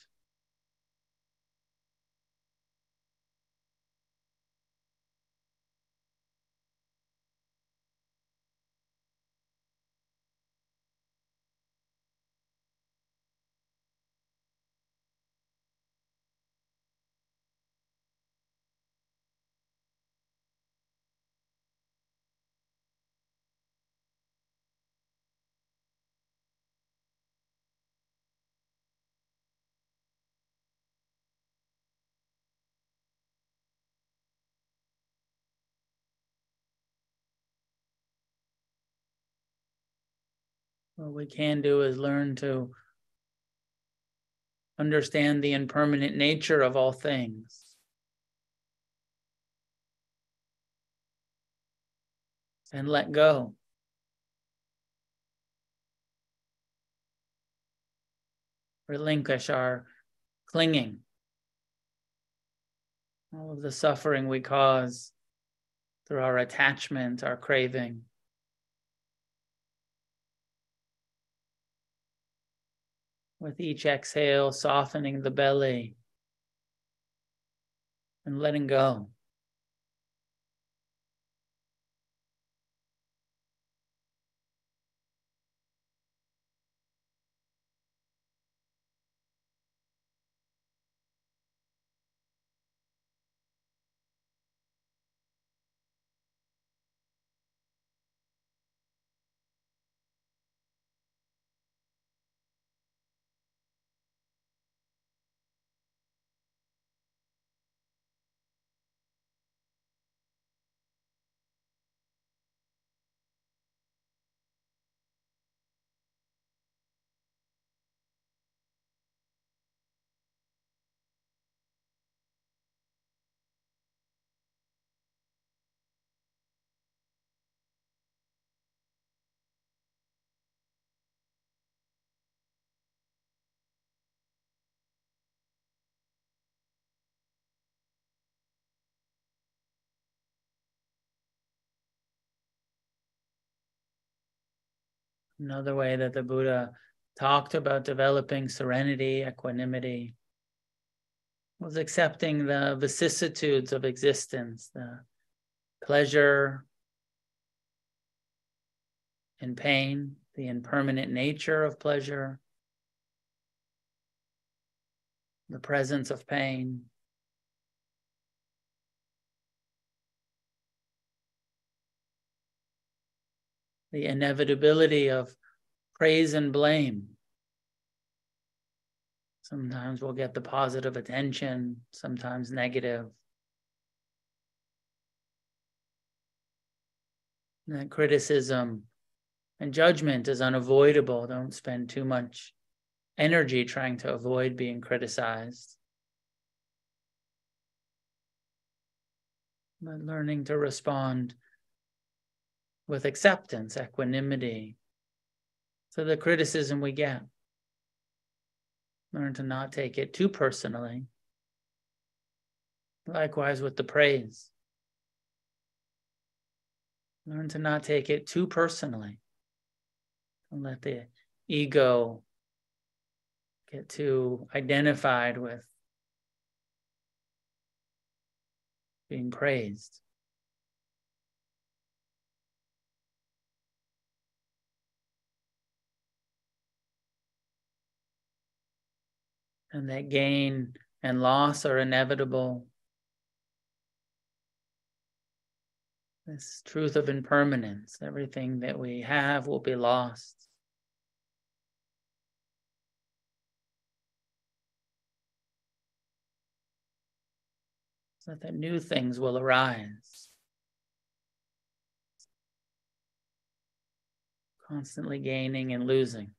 What we can do is learn to understand the impermanent nature of all things. And let go. Relinquish our clinging, all of the suffering we cause through our attachment, our craving. With each exhale, softening the belly and letting go. Another way that the Buddha talked about developing serenity, equanimity, was accepting the vicissitudes of existence, the pleasure and pain, the impermanent nature of pleasure, the presence of pain. The inevitability of praise and blame. Sometimes we'll get the positive attention, sometimes negative. that criticism and judgment is unavoidable. Don't spend too much energy trying to avoid being criticized. But learning to respond with acceptance, equanimity to the criticism we get. Learn to not take it too personally. Likewise with the praise. Learn to not take it too personally. Don't let the ego get too identified with being praised. And that gain and loss are inevitable. This truth of impermanence, everything that we have will be lost. So that new things will arise. Constantly gaining and losing.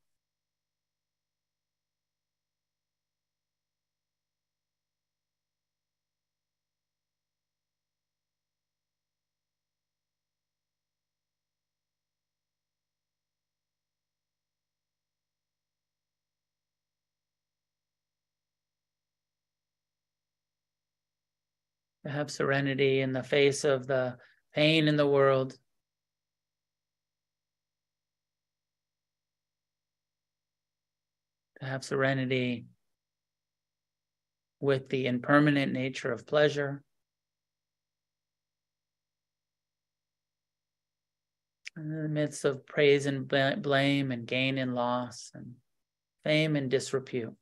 To have serenity in the face of the pain in the world. To have serenity with the impermanent nature of pleasure. In the midst of praise and blame and gain and loss and fame and disrepute.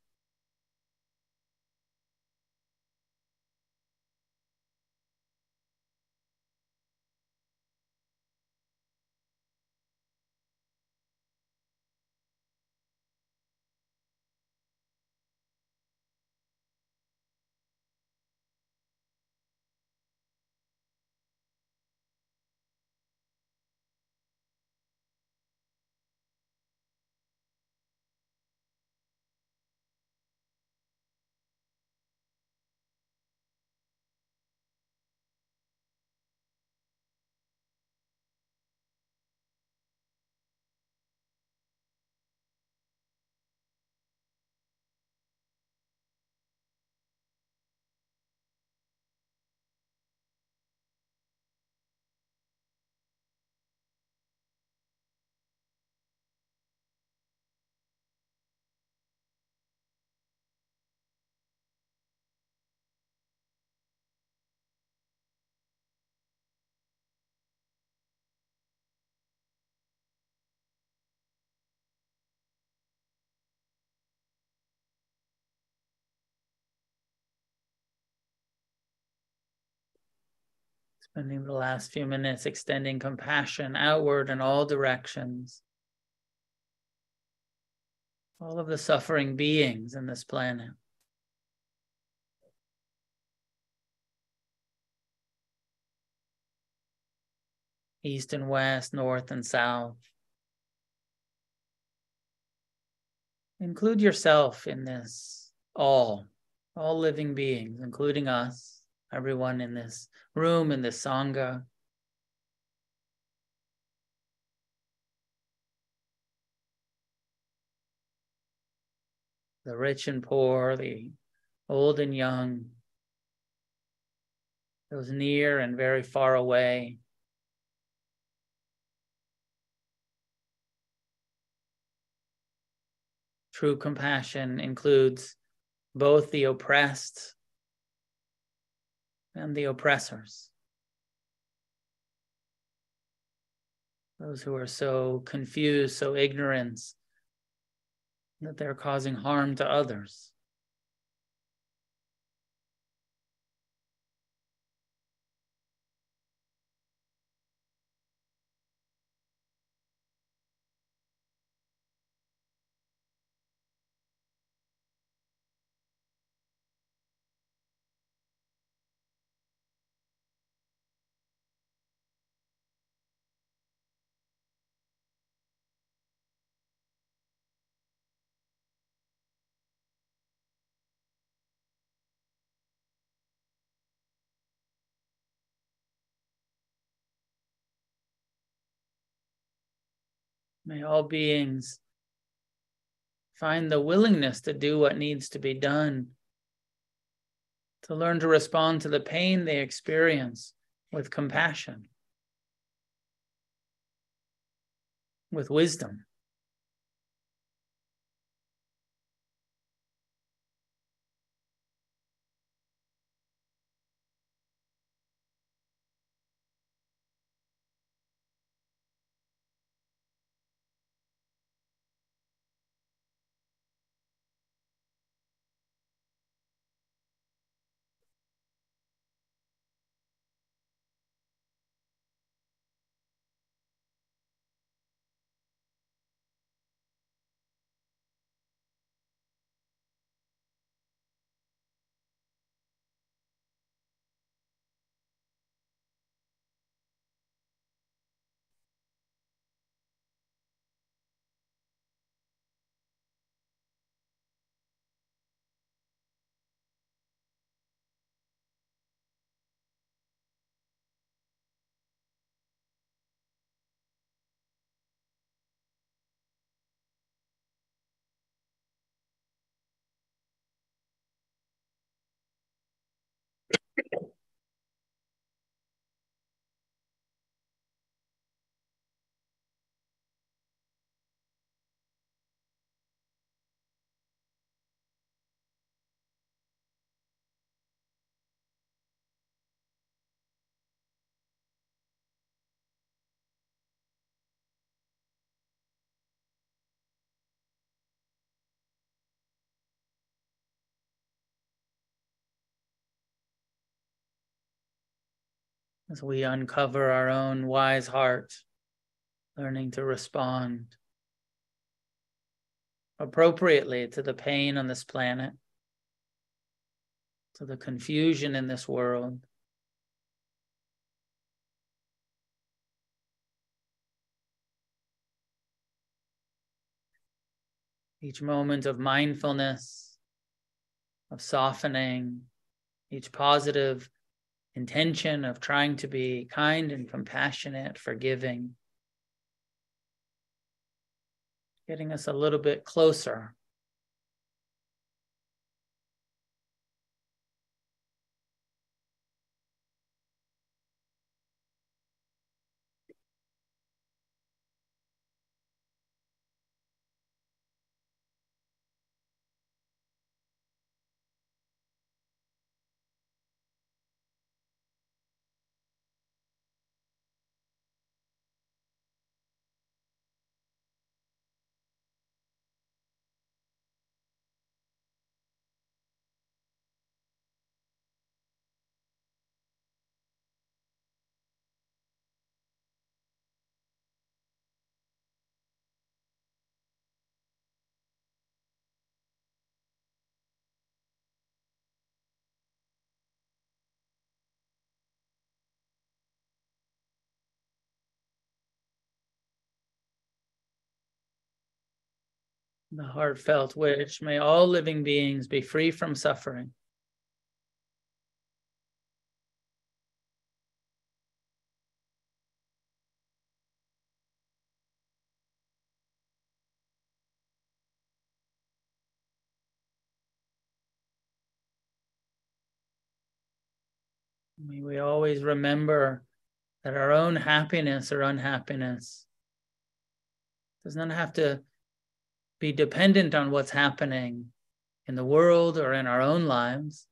Spending the last few minutes extending compassion outward in all directions. All of the suffering beings in this planet. East and west, north and south. Include yourself in this, all, all living beings, including us everyone in this room, in this Sangha. The rich and poor, the old and young, those near and very far away. True compassion includes both the oppressed and the oppressors. Those who are so confused, so ignorant that they're causing harm to others. May all beings find the willingness to do what needs to be done, to learn to respond to the pain they experience with compassion, with wisdom. As we uncover our own wise heart, learning to respond appropriately to the pain on this planet, to the confusion in this world. Each moment of mindfulness, of softening, each positive intention of trying to be kind and compassionate, forgiving, getting us a little bit closer. The heartfelt wish may all living beings be free from suffering. May we always remember that our own happiness or unhappiness does not have to be dependent on what's happening in the world or in our own lives,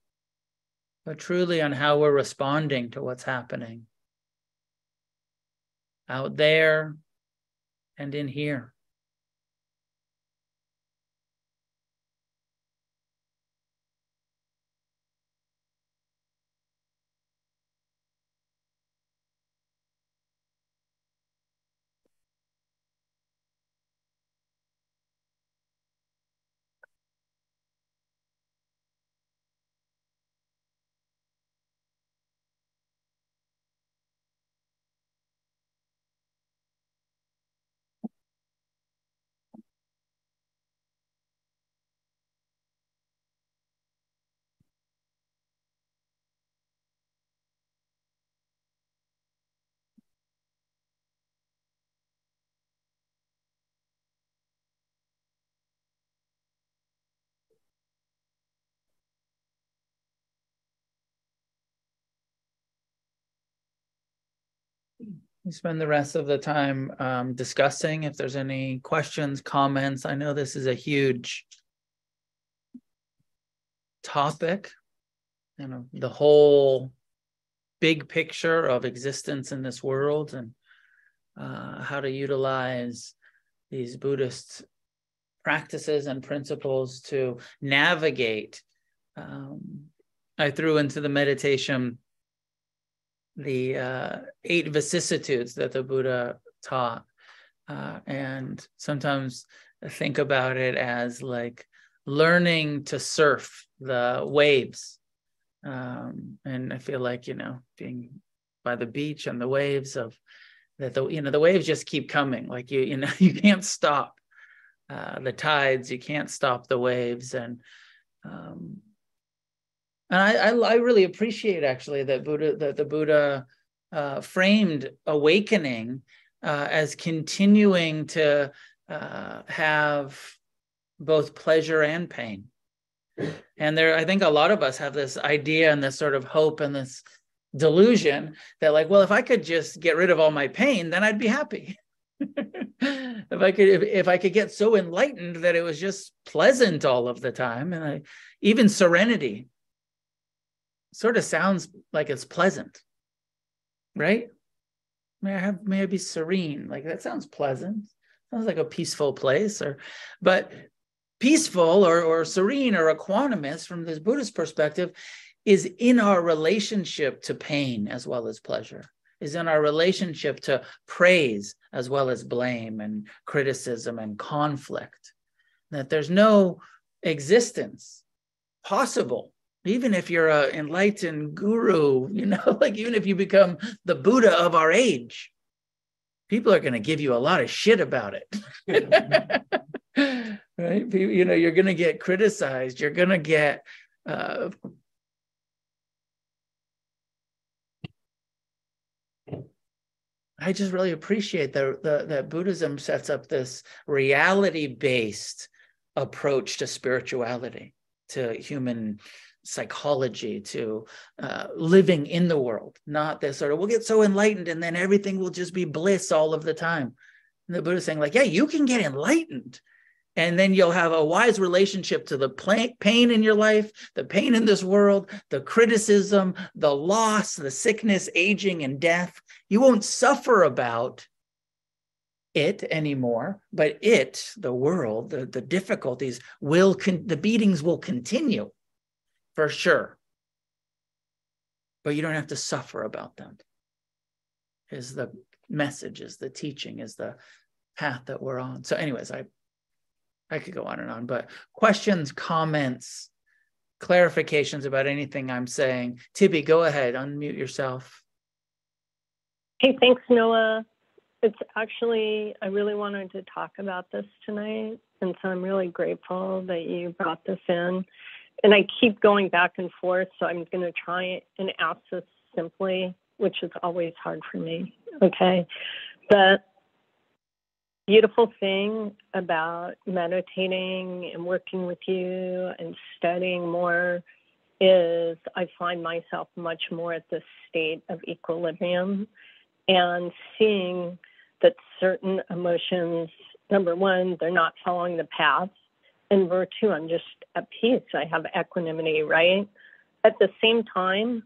but truly on how we're responding to what's happening out there and in here. We spend the rest of the time um, discussing if there's any questions, comments. I know this is a huge topic, you know, the whole big picture of existence in this world and uh, how to utilize these Buddhist practices and principles to navigate. Um, I threw into the meditation the uh, eight vicissitudes that the Buddha taught. Uh, and sometimes think about it as like learning to surf the waves. Um, and I feel like, you know, being by the beach and the waves of that the you know the waves just keep coming like you you know you can't stop uh, the tides you can't stop the waves and um, and I, I, I really appreciate actually that Buddha that the Buddha uh, framed awakening uh, as continuing to uh, have both pleasure and pain. And there, I think a lot of us have this idea and this sort of hope and this delusion that, like, well, if I could just get rid of all my pain, then I'd be happy. if I could, if, if I could get so enlightened that it was just pleasant all of the time, and I, even serenity, sort of sounds like it's pleasant, right? May I have may I be serene? Like that sounds pleasant. Sounds like a peaceful place, or but peaceful or or serene or equanimous from this Buddhist perspective is in our relationship to pain as well as pleasure, is in our relationship to praise as well as blame and criticism and conflict. That there's no existence possible, even if you're an enlightened guru, you know, like even if you become the Buddha of our age, people are going to give you a lot of shit about it. right? You know, you're going to get criticized. You're going to get uh, I just really appreciate that the, that Buddhism sets up this reality-based approach to spirituality, to human psychology, to uh, living in the world, not this sort of we'll get so enlightened and then everything will just be bliss all of the time. And the Buddha's saying, like, yeah, you can get enlightened, and then you'll have a wise relationship to the pain in your life, the pain in this world, the criticism, the loss, the sickness, aging, and death. You won't suffer about it anymore, but it, the world, the, the difficulties will, con- the beatings will continue for sure. But you don't have to suffer about them, is the message, is the teaching, is the path that we're on. So, anyways, I I could go on and on, but questions, comments, clarifications about anything I'm saying. Tibby, go ahead, unmute yourself. Hey, thanks, Noah. It's actually, I really wanted to talk about this tonight. And so I'm really grateful that you brought this in. And I keep going back and forth. So I'm going to try and ask this simply, which is always hard for me. Okay. But beautiful thing about meditating and working with you and studying more is I find myself much more at this state of equilibrium and seeing that certain emotions, number one, they're not following the path. And virtue, I'm just at peace. I have equanimity, right? At the same time,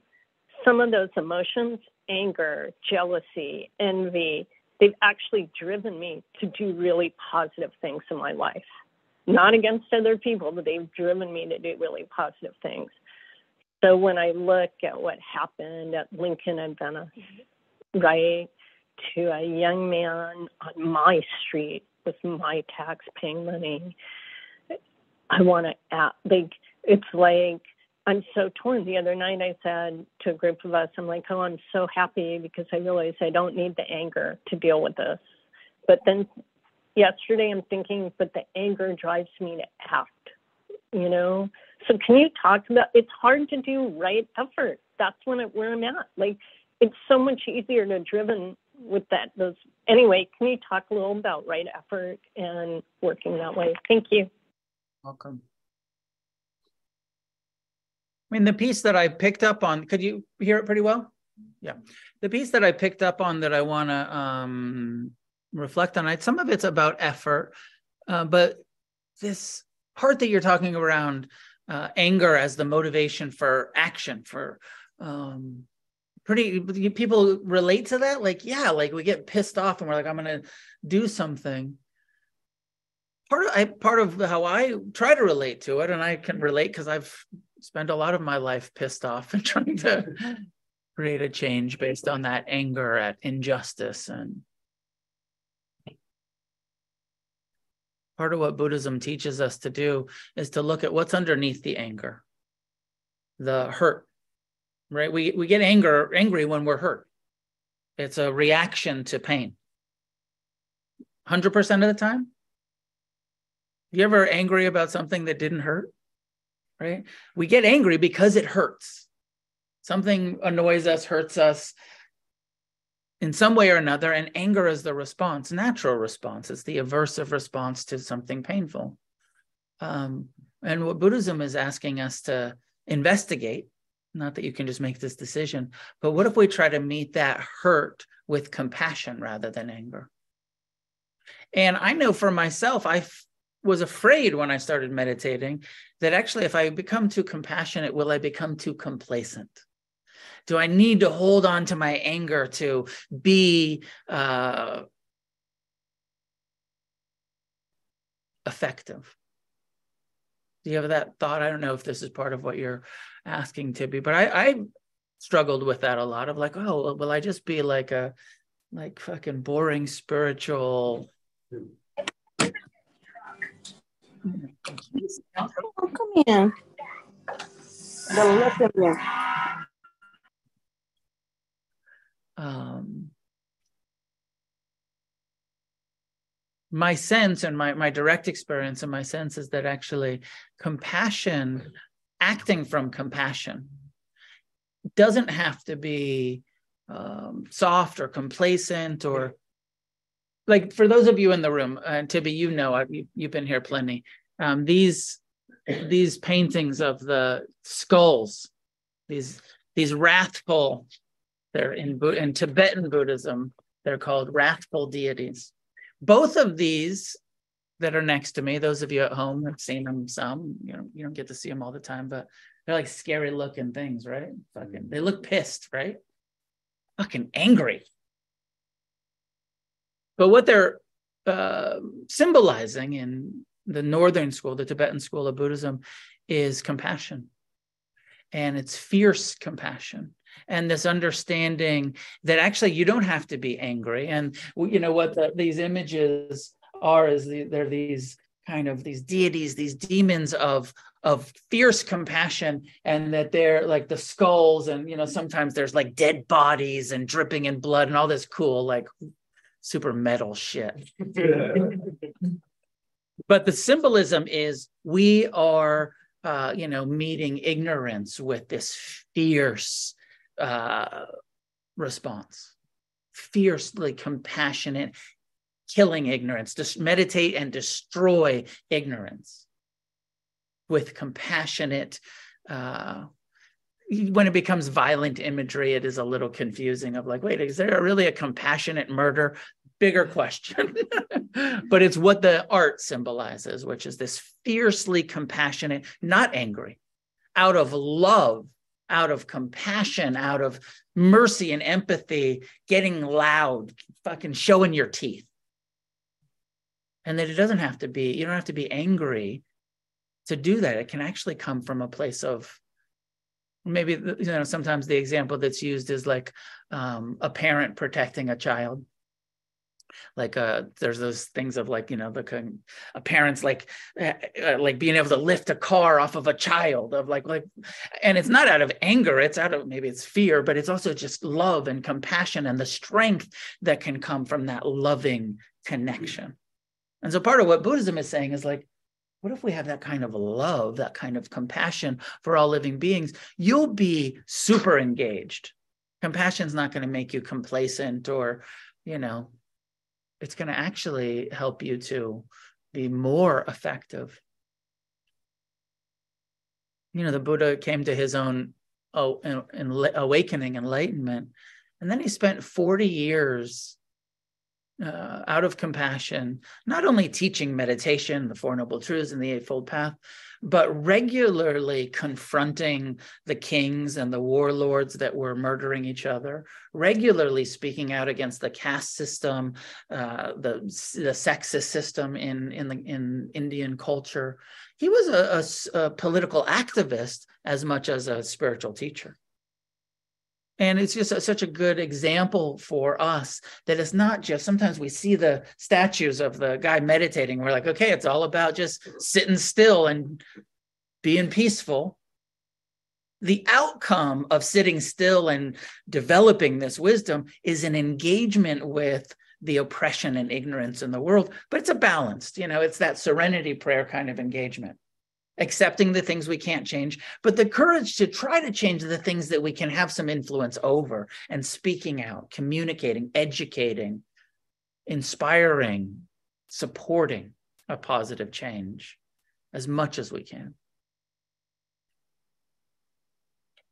some of those emotions, anger, jealousy, envy, they've actually driven me to do really positive things in my life. Not against other people, but they've driven me to do really positive things. So when I look at what happened at Lincoln and Venice, mm-hmm. right, to a young man on my street with my tax paying money, I want to act like it's like I'm so torn. The other night I said to a group of us, I'm like, oh, I'm so happy because I realize I don't need the anger to deal with this. But then yesterday I'm thinking, but the anger drives me to act, you know? So can you talk about it's hard to do right effort. That's when it, where I'm at. Like it's so much easier to driven with that those anyway, can you talk a little about right effort and working that way? Thank you. Welcome. I mean, the piece that I picked up on, could you hear it pretty well? Yeah. The piece that I picked up on that I want to um, reflect on, some of it's about effort, uh, but this part that you're talking around uh, anger as the motivation for action, for um, pretty people relate to that. Like, yeah, like we get pissed off and we're like, I'm going to do something part of I part of how I try to relate to it, and I can relate because I've spent a lot of my life pissed off and trying to create a change based on that anger at injustice and part of what buddhism teaches us to do is to look at what's underneath the anger. The hurt right? We we get anger angry when we're hurt. It's a reaction to pain. 100% of the time you ever angry about something that didn't hurt right? We get angry because it hurts. Something annoys us, hurts us in some way or another, and anger is the response, natural response. It's the aversive response to something painful. Um, and what Buddhism is asking us to investigate, not that you can just make this decision, but what if we try to meet that hurt with compassion rather than anger? And I know for myself, I was afraid when I started meditating that actually, if I become too compassionate, will I become too complacent? Do I need to hold on to my anger to be uh, effective? Do you have that thought? I don't know if this is part of what you're asking Tibby, but I, I struggled with that a lot of like, oh, will I just be like a like fucking boring spiritual Oh, come here. Don't let them um, my sense and my, my direct experience and my sense is that actually compassion acting from compassion doesn't have to be um, soft or complacent or like for those of you in the room and tibby you know you, you've been here plenty. Um, these these paintings of the skulls these these wrathful they're in in tibetan buddhism they're called wrathful deities. Both of these that are next to me those of you at home have seen them some you know you don't get to see them all the time but they're like scary looking things right? Fucking they look pissed right? Fucking angry but what they're uh, symbolizing in the northern school, the Tibetan school of Buddhism, is compassion. And it's fierce compassion and this understanding that actually you don't have to be angry. And you know what the, these images are is the, they're these kind of these deities, these demons of of fierce compassion, and that they're like the skulls, and you know sometimes there's like dead bodies and dripping in blood and all this cool like super metal shit. but the symbolism is we are, uh, you know, meeting ignorance with this fierce uh, response, fiercely compassionate, killing ignorance, just meditate and destroy ignorance with compassionate. Uh, when it becomes violent imagery, it is a little confusing of like, wait, is there really a compassionate murder? Bigger question. but it's what the art symbolizes, which is this fiercely compassionate, not angry, out of love, out of compassion, out of mercy and empathy, getting loud, fucking showing your teeth. And that it doesn't have to be, you don't have to be angry to do that. It can actually come from a place of maybe you know sometimes the example that's used is like um, a parent protecting a child like uh there's those things of like you know the a parents like uh, like being able to lift a car off of a child of like like and it's not out of anger it's out of maybe it's fear but it's also just love and compassion and the strength that can come from that loving connection and so part of what buddhism is saying is like what if we have that kind of love, that kind of compassion for all living beings? You'll be super engaged. Compassion's not going to make you complacent or, you know, it's going to actually help you to be more effective. You know, the Buddha came to his own oh, awakening, enlightenment, and then he spent 40 years uh, out of compassion, not only teaching meditation, the Four Noble Truths, and the Eightfold Path, but regularly confronting the kings and the warlords that were murdering each other, regularly speaking out against the caste system, uh, the, the sexist system in, in, the, in Indian culture. He was a, a, a political activist as much as a spiritual teacher. And it's just a, such a good example for us that it's not just sometimes we see the statues of the guy meditating. We're like, okay, it's all about just sitting still and being peaceful. The outcome of sitting still and developing this wisdom is an engagement with the oppression and ignorance in the world, but it's a balanced, you know, it's that serenity prayer kind of engagement accepting the things we can't change, but the courage to try to change the things that we can have some influence over and speaking out, communicating, educating, inspiring, supporting a positive change as much as we can.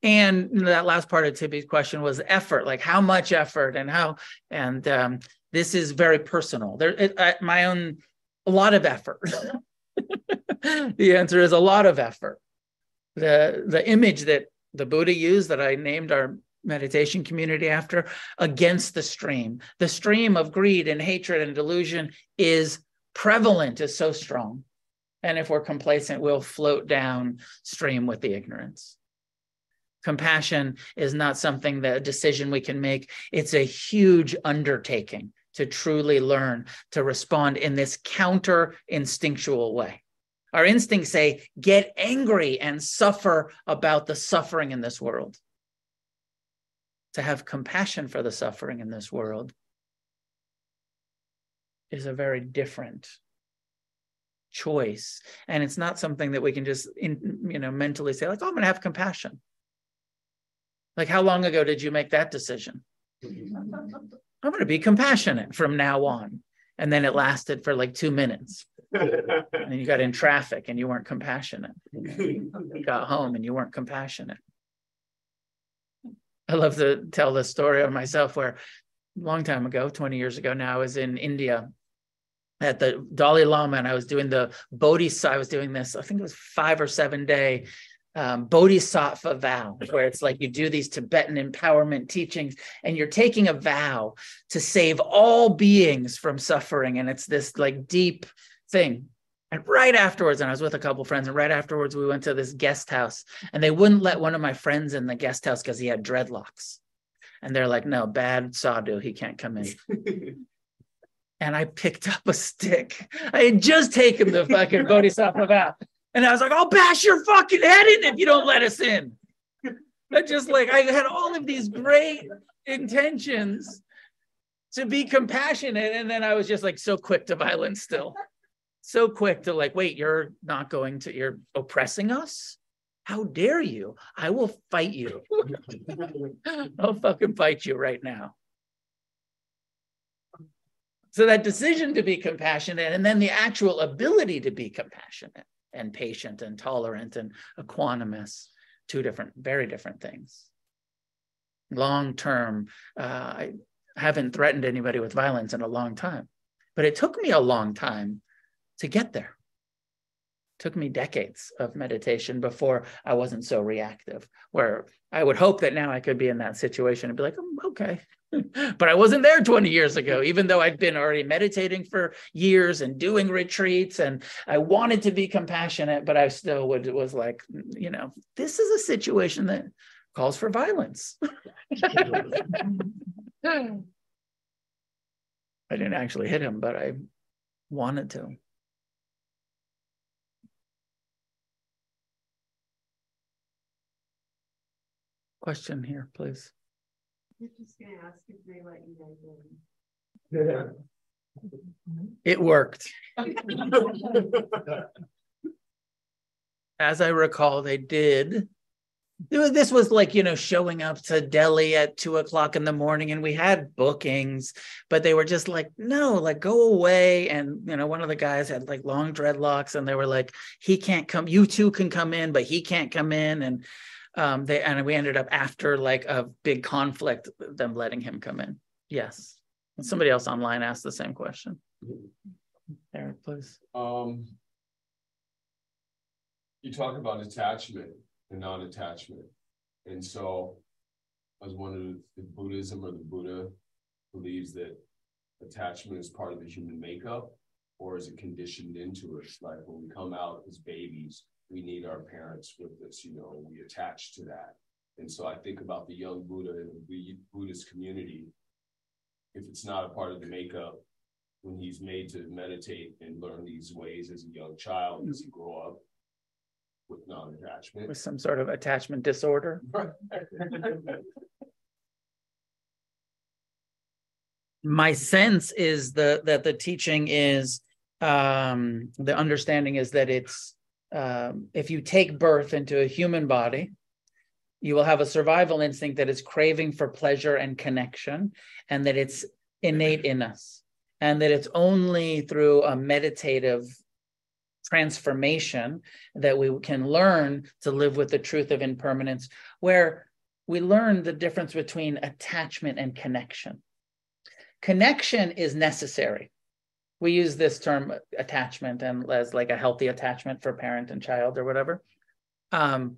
And that last part of Tibby's question was effort, like how much effort and how, and um, this is very personal. There, it, my own, a lot of effort. the answer is a lot of effort. The, the image that the Buddha used that I named our meditation community after against the stream. The stream of greed and hatred and delusion is prevalent, is so strong. And if we're complacent, we'll float down stream with the ignorance. Compassion is not something that a decision we can make. It's a huge undertaking to truly learn to respond in this counter instinctual way. Our instincts say, get angry and suffer about the suffering in this world. To have compassion for the suffering in this world is a very different choice. And it's not something that we can just, in, you know, mentally say, like, oh, I'm going to have compassion. Like, how long ago did you make that decision? Mm-hmm. I'm going to be compassionate from now on. And then it lasted for like two minutes. And you got in traffic and you weren't compassionate. You got home and you weren't compassionate. I love to tell the story of myself where a long time ago, 20 years ago now, I was in India at the Dalai Lama and I was doing the Bodhisattva. I was doing this, I think it was five or seven day um, bodhisattva vow, where it's like you do these Tibetan empowerment teachings and you're taking a vow to save all beings from suffering. And it's this like deep thing. And right afterwards, and I was with a couple friends, and right afterwards, we went to this guest house and they wouldn't let one of my friends in the guest house because he had dreadlocks. And they're like, no, bad sadhu, he can't come in. and I picked up a stick. I had just taken the fucking bodhisattva vow. And I was like, I'll bash your fucking head in if you don't let us in. I just like, I had all of these great intentions to be compassionate. And then I was just like so quick to violence still. So quick to like, wait, you're not going to, you're oppressing us? How dare you? I will fight you. I'll fucking fight you right now. So that decision to be compassionate and then the actual ability to be compassionate and patient and tolerant and equanimous, two different, very different things. Long term, uh, I haven't threatened anybody with violence in a long time, but it took me a long time to get there. It took me decades of meditation before I wasn't so reactive, where I would hope that now I could be in that situation and be like, oh, okay, but I wasn't there 20 years ago, even though I'd been already meditating for years and doing retreats and I wanted to be compassionate, but I still would was like, you know, this is a situation that calls for violence. I didn't actually hit him, but I wanted to. Question here, please. You're just gonna ask if they let you guys in. It worked. As I recall, they did. This was like, you know, showing up to Delhi at two o'clock in the morning and we had bookings, but they were just like, no, like go away. And, you know, one of the guys had like long dreadlocks and they were like, he can't come, you two can come in, but he can't come in. And um, they and we ended up after like a big conflict, them letting him come in. Yes. And somebody else online asked the same question. Eric, please. Um, you talk about attachment and non-attachment, and so I was wondering if Buddhism or the Buddha believes that attachment is part of the human makeup, or is it conditioned into us? Like when we come out as babies, we need our parents with us, you know, we attach to that. And so I think about the young Buddha in the Buddhist community. If it's not a part of the makeup, when he's made to meditate and learn these ways as a young child, as he grow up with non-attachment? With some sort of attachment disorder. My sense is the that the teaching is um the understanding is that it's um, if you take birth into a human body, you will have a survival instinct that is craving for pleasure and connection, and that it's innate in us, and that it's only through a meditative transformation that we can learn to live with the truth of impermanence, where we learn the difference between attachment and connection. Connection is necessary we use this term attachment and as like a healthy attachment for parent and child or whatever. Um,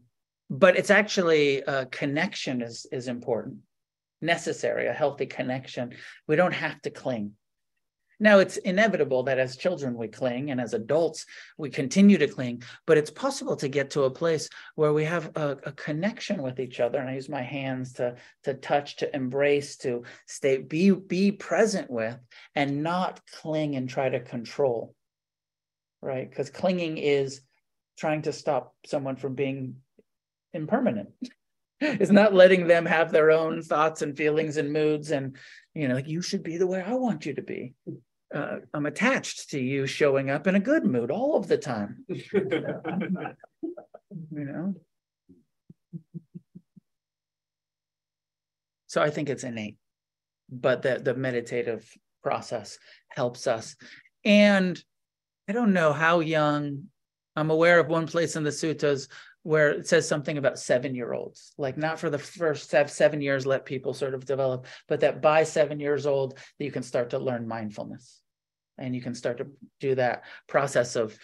but it's actually a connection is is important, necessary, a healthy connection. We don't have to cling. Now, it's inevitable that as children we cling and as adults we continue to cling, but it's possible to get to a place where we have a, a, connection with each other. And I use my hands to, to touch, to embrace, to stay, be, be present with, and not cling and try to control. Right? Because clinging is trying to stop someone from being impermanent. it's not letting them have their own thoughts and feelings and moods and you know like you should be the way i want you to be uh, i'm attached to you showing up in a good mood all of the time. You know? So i think it's innate but the the meditative process helps us. And i don't know how young i'm aware of one place in the suttas where it says something about seven year olds, like not for the first seven years, let people sort of develop, but that by seven years old, you can start to learn mindfulness. And you can start to do that process of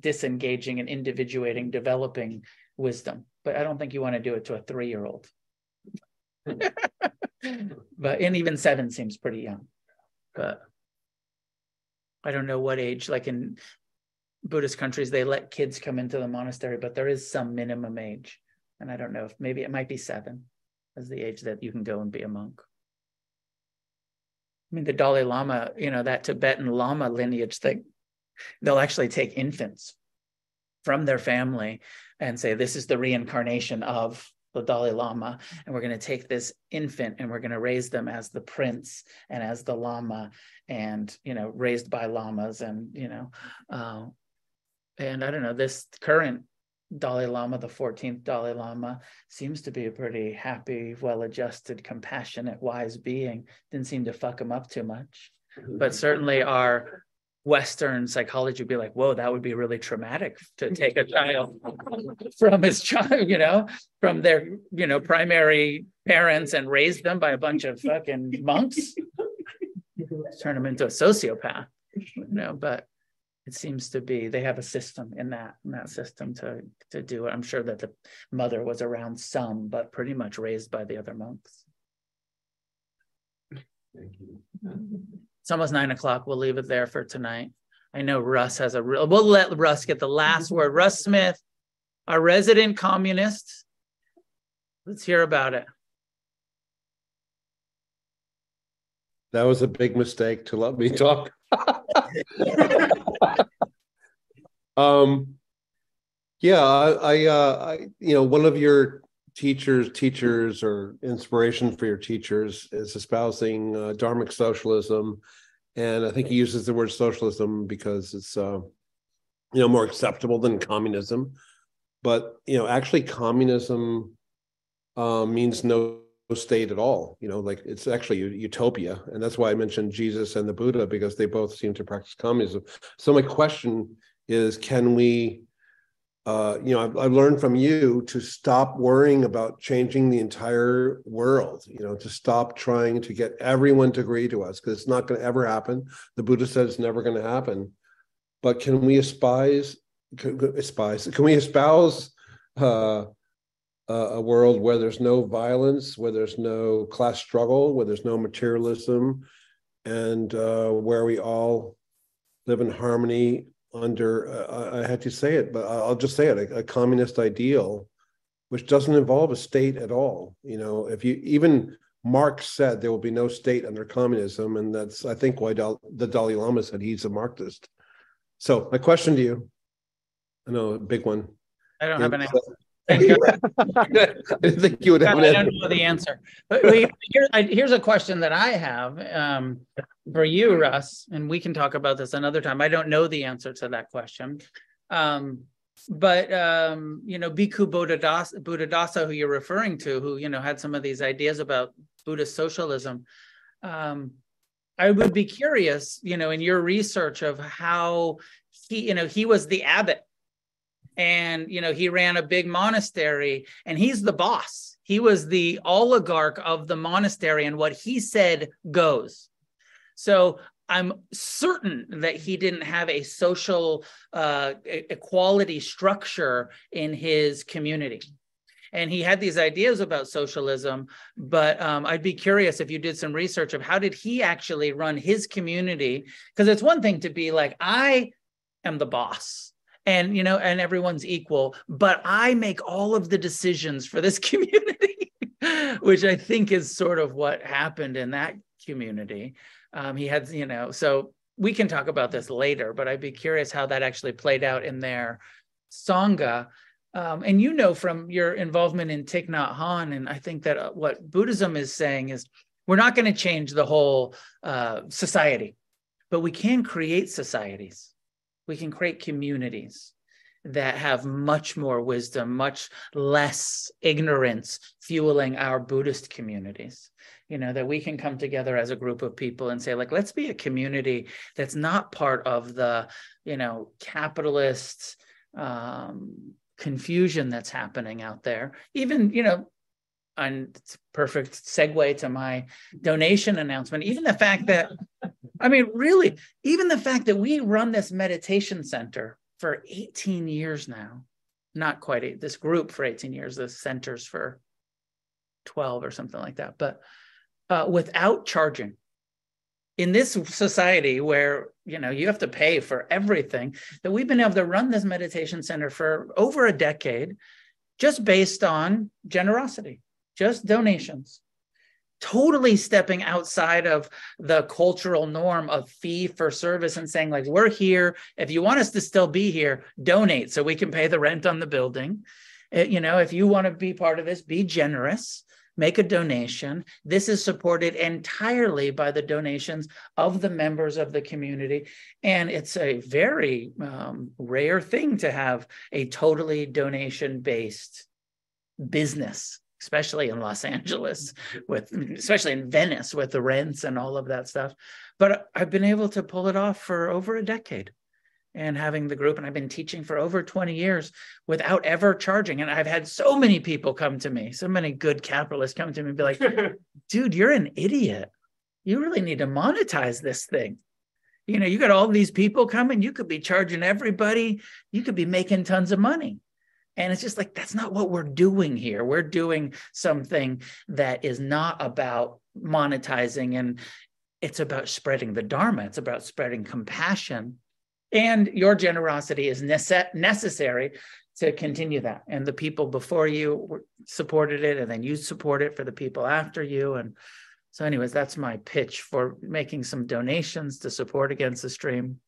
disengaging and individuating, developing wisdom. But I don't think you want to do it to a three year old. but and even seven seems pretty young. But I don't know what age, like in Buddhist countries, they let kids come into the monastery, but there is some minimum age. And I don't know if maybe it might be seven as the age that you can go and be a monk. I mean, the Dalai Lama, you know, that Tibetan Lama lineage thing, they'll actually take infants from their family and say, this is the reincarnation of the Dalai Lama. And we're going to take this infant and we're going to raise them as the prince and as the Lama and, you know, raised by lamas and, you know, uh, and I don't know, this current Dalai Lama, the 14th Dalai Lama, seems to be a pretty happy, well adjusted, compassionate, wise being. Didn't seem to fuck him up too much. But certainly our Western psychology would be like, whoa, that would be really traumatic to take a child from his child, you know, from their, you know, primary parents and raise them by a bunch of fucking monks. Turn them into a sociopath, you know, but it seems to be they have a system in that in that system to to do it. I'm sure that the mother was around some, but pretty much raised by the other monks. Thank you. It's almost nine o'clock. We'll leave it there for tonight. I know Russ has a real. We'll let Russ get the last word. Russ Smith, our resident communist. Let's hear about it. That was a big mistake to let me talk. um, yeah, I, I, uh, I, you know, one of your teachers, teachers, or inspiration for your teachers is espousing uh, Dharmic socialism, and I think he uses the word socialism because it's, uh, you know, more acceptable than communism. But you know, actually, communism uh, means no state at all. You know like it's actually utopia. And that's why i mentioned jesus and the buddha because they both seem to practice communism. So my question is can we uh, you know I've, I've, learned from you to stop worrying about changing the entire world you know to stop trying to get everyone to agree to us because it's not going to ever happen. The buddha said it's never going to happen. But can we espouse can, can we espouse uh, a world where there's no violence, where there's no class struggle, where there's no materialism, and uh, where we all live in harmony under, uh, I had to say it, but I'll just say it, a, a, communist ideal, which doesn't involve a state at all. You know, if you even Marx said there will be no state under communism, and that's I think why Dal, the Dalai Lama said he's a Marxist. So my question to you, I know a big one. I don't have an answer. I didn't think you would have. I don't know the answer. But here, here's a question that I have um, for you, Russ, and we can talk about this another time. I don't know the answer to that question. Um, but um, you know, Bhikkhu Buddhadasa, Buddhadasa, who you're referring to, who you know had some of these ideas about Buddhist socialism. Um, I would be curious, you know, in your research of how he, you know, he was the abbot and you know he ran a big monastery and he's the boss. He was the oligarch of the monastery and what he said goes. So i'm certain that he didn't have a social uh, equality structure in his community. And he had these ideas about socialism but um, i'd be curious if you did some research of how did he actually run his community? Because it's one thing to be like i am the boss and you know and everyone's equal. But i make all of the decisions for this community which i think is sort of what happened in that community. Um, he had you know so we can talk about this later but i'd be curious how that actually played out in their sangha um, and you know from your involvement in Thich Nhat Hanh I think that uh, what Buddhism is saying is we're not going to change the whole uh, society, but we can create societies. We can create communities that have much more wisdom, much less ignorance fueling our Buddhist communities. You know, that we can come together as a group of people and say, like, let's be a community that's not part of the, you know, capitalist um, confusion that's happening out there. Even, you know, and perfect segue to my donation announcement. Even the fact that, I mean, really, even the fact that we run this meditation center for 18 years now, not quite eight, this group for 18 years, the centers for 12 or something like that, but uh, without charging in this society where you know you have to pay for everything that we've been able to run this meditation center for over a decade just based on generosity just donations totally stepping outside of the cultural norm of fee for service and saying like we're here if you want us to still be here donate so we can pay the rent on the building eh, you know if you want to be part of this be generous make a donation. This is supported entirely by the donations of the members of the community. And it's a very um, rare thing to have a totally donation based business especially in Los mm-hmm. Angeles with especially in Venice with the rents and all of that stuff. But I've been able to pull it off for over a decade and having the group and I've been teaching for over 20 years without ever charging. And I've had so many people come to me so many good capitalists come to me and be like dude you're an idiot. You really need to monetize this thing. You know you got all these people coming you could be charging everybody you could be making tons of money and it's just like that's not what we're doing here. We're doing something that is not about monetizing and it's about spreading the dharma. It's about spreading compassion. And your generosity is nece- necessary to continue that. And the people before you supported it and then you support it for the people after you. And so anyways that's my pitch for making some donations to support against the stream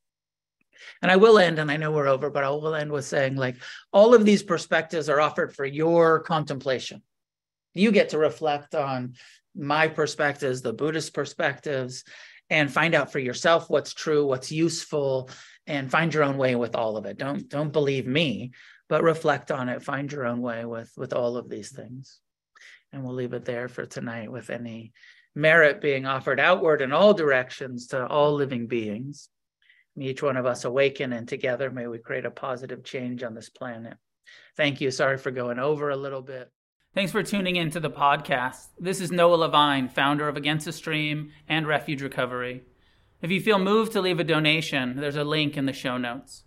and i will end and i know we're over but i will end with saying like all of these perspectives are offered for your contemplation you get to reflect on my perspectives the buddhist perspectives and find out for yourself what's true what's useful and find your own way with all of it. Don't don't believe me, but reflect on it. Find your own way with with all of these things. And we'll leave it there for tonight with any merit being offered outward in all directions to all living beings. May each one of us awaken and together may we create a positive change on this planet. Thank you. Sorry for going over a little bit. Thanks for tuning in to the podcast. This is Noah Levine, founder of Against the Stream and Refuge Recovery. If you feel moved to leave a donation, there's a link in the show notes.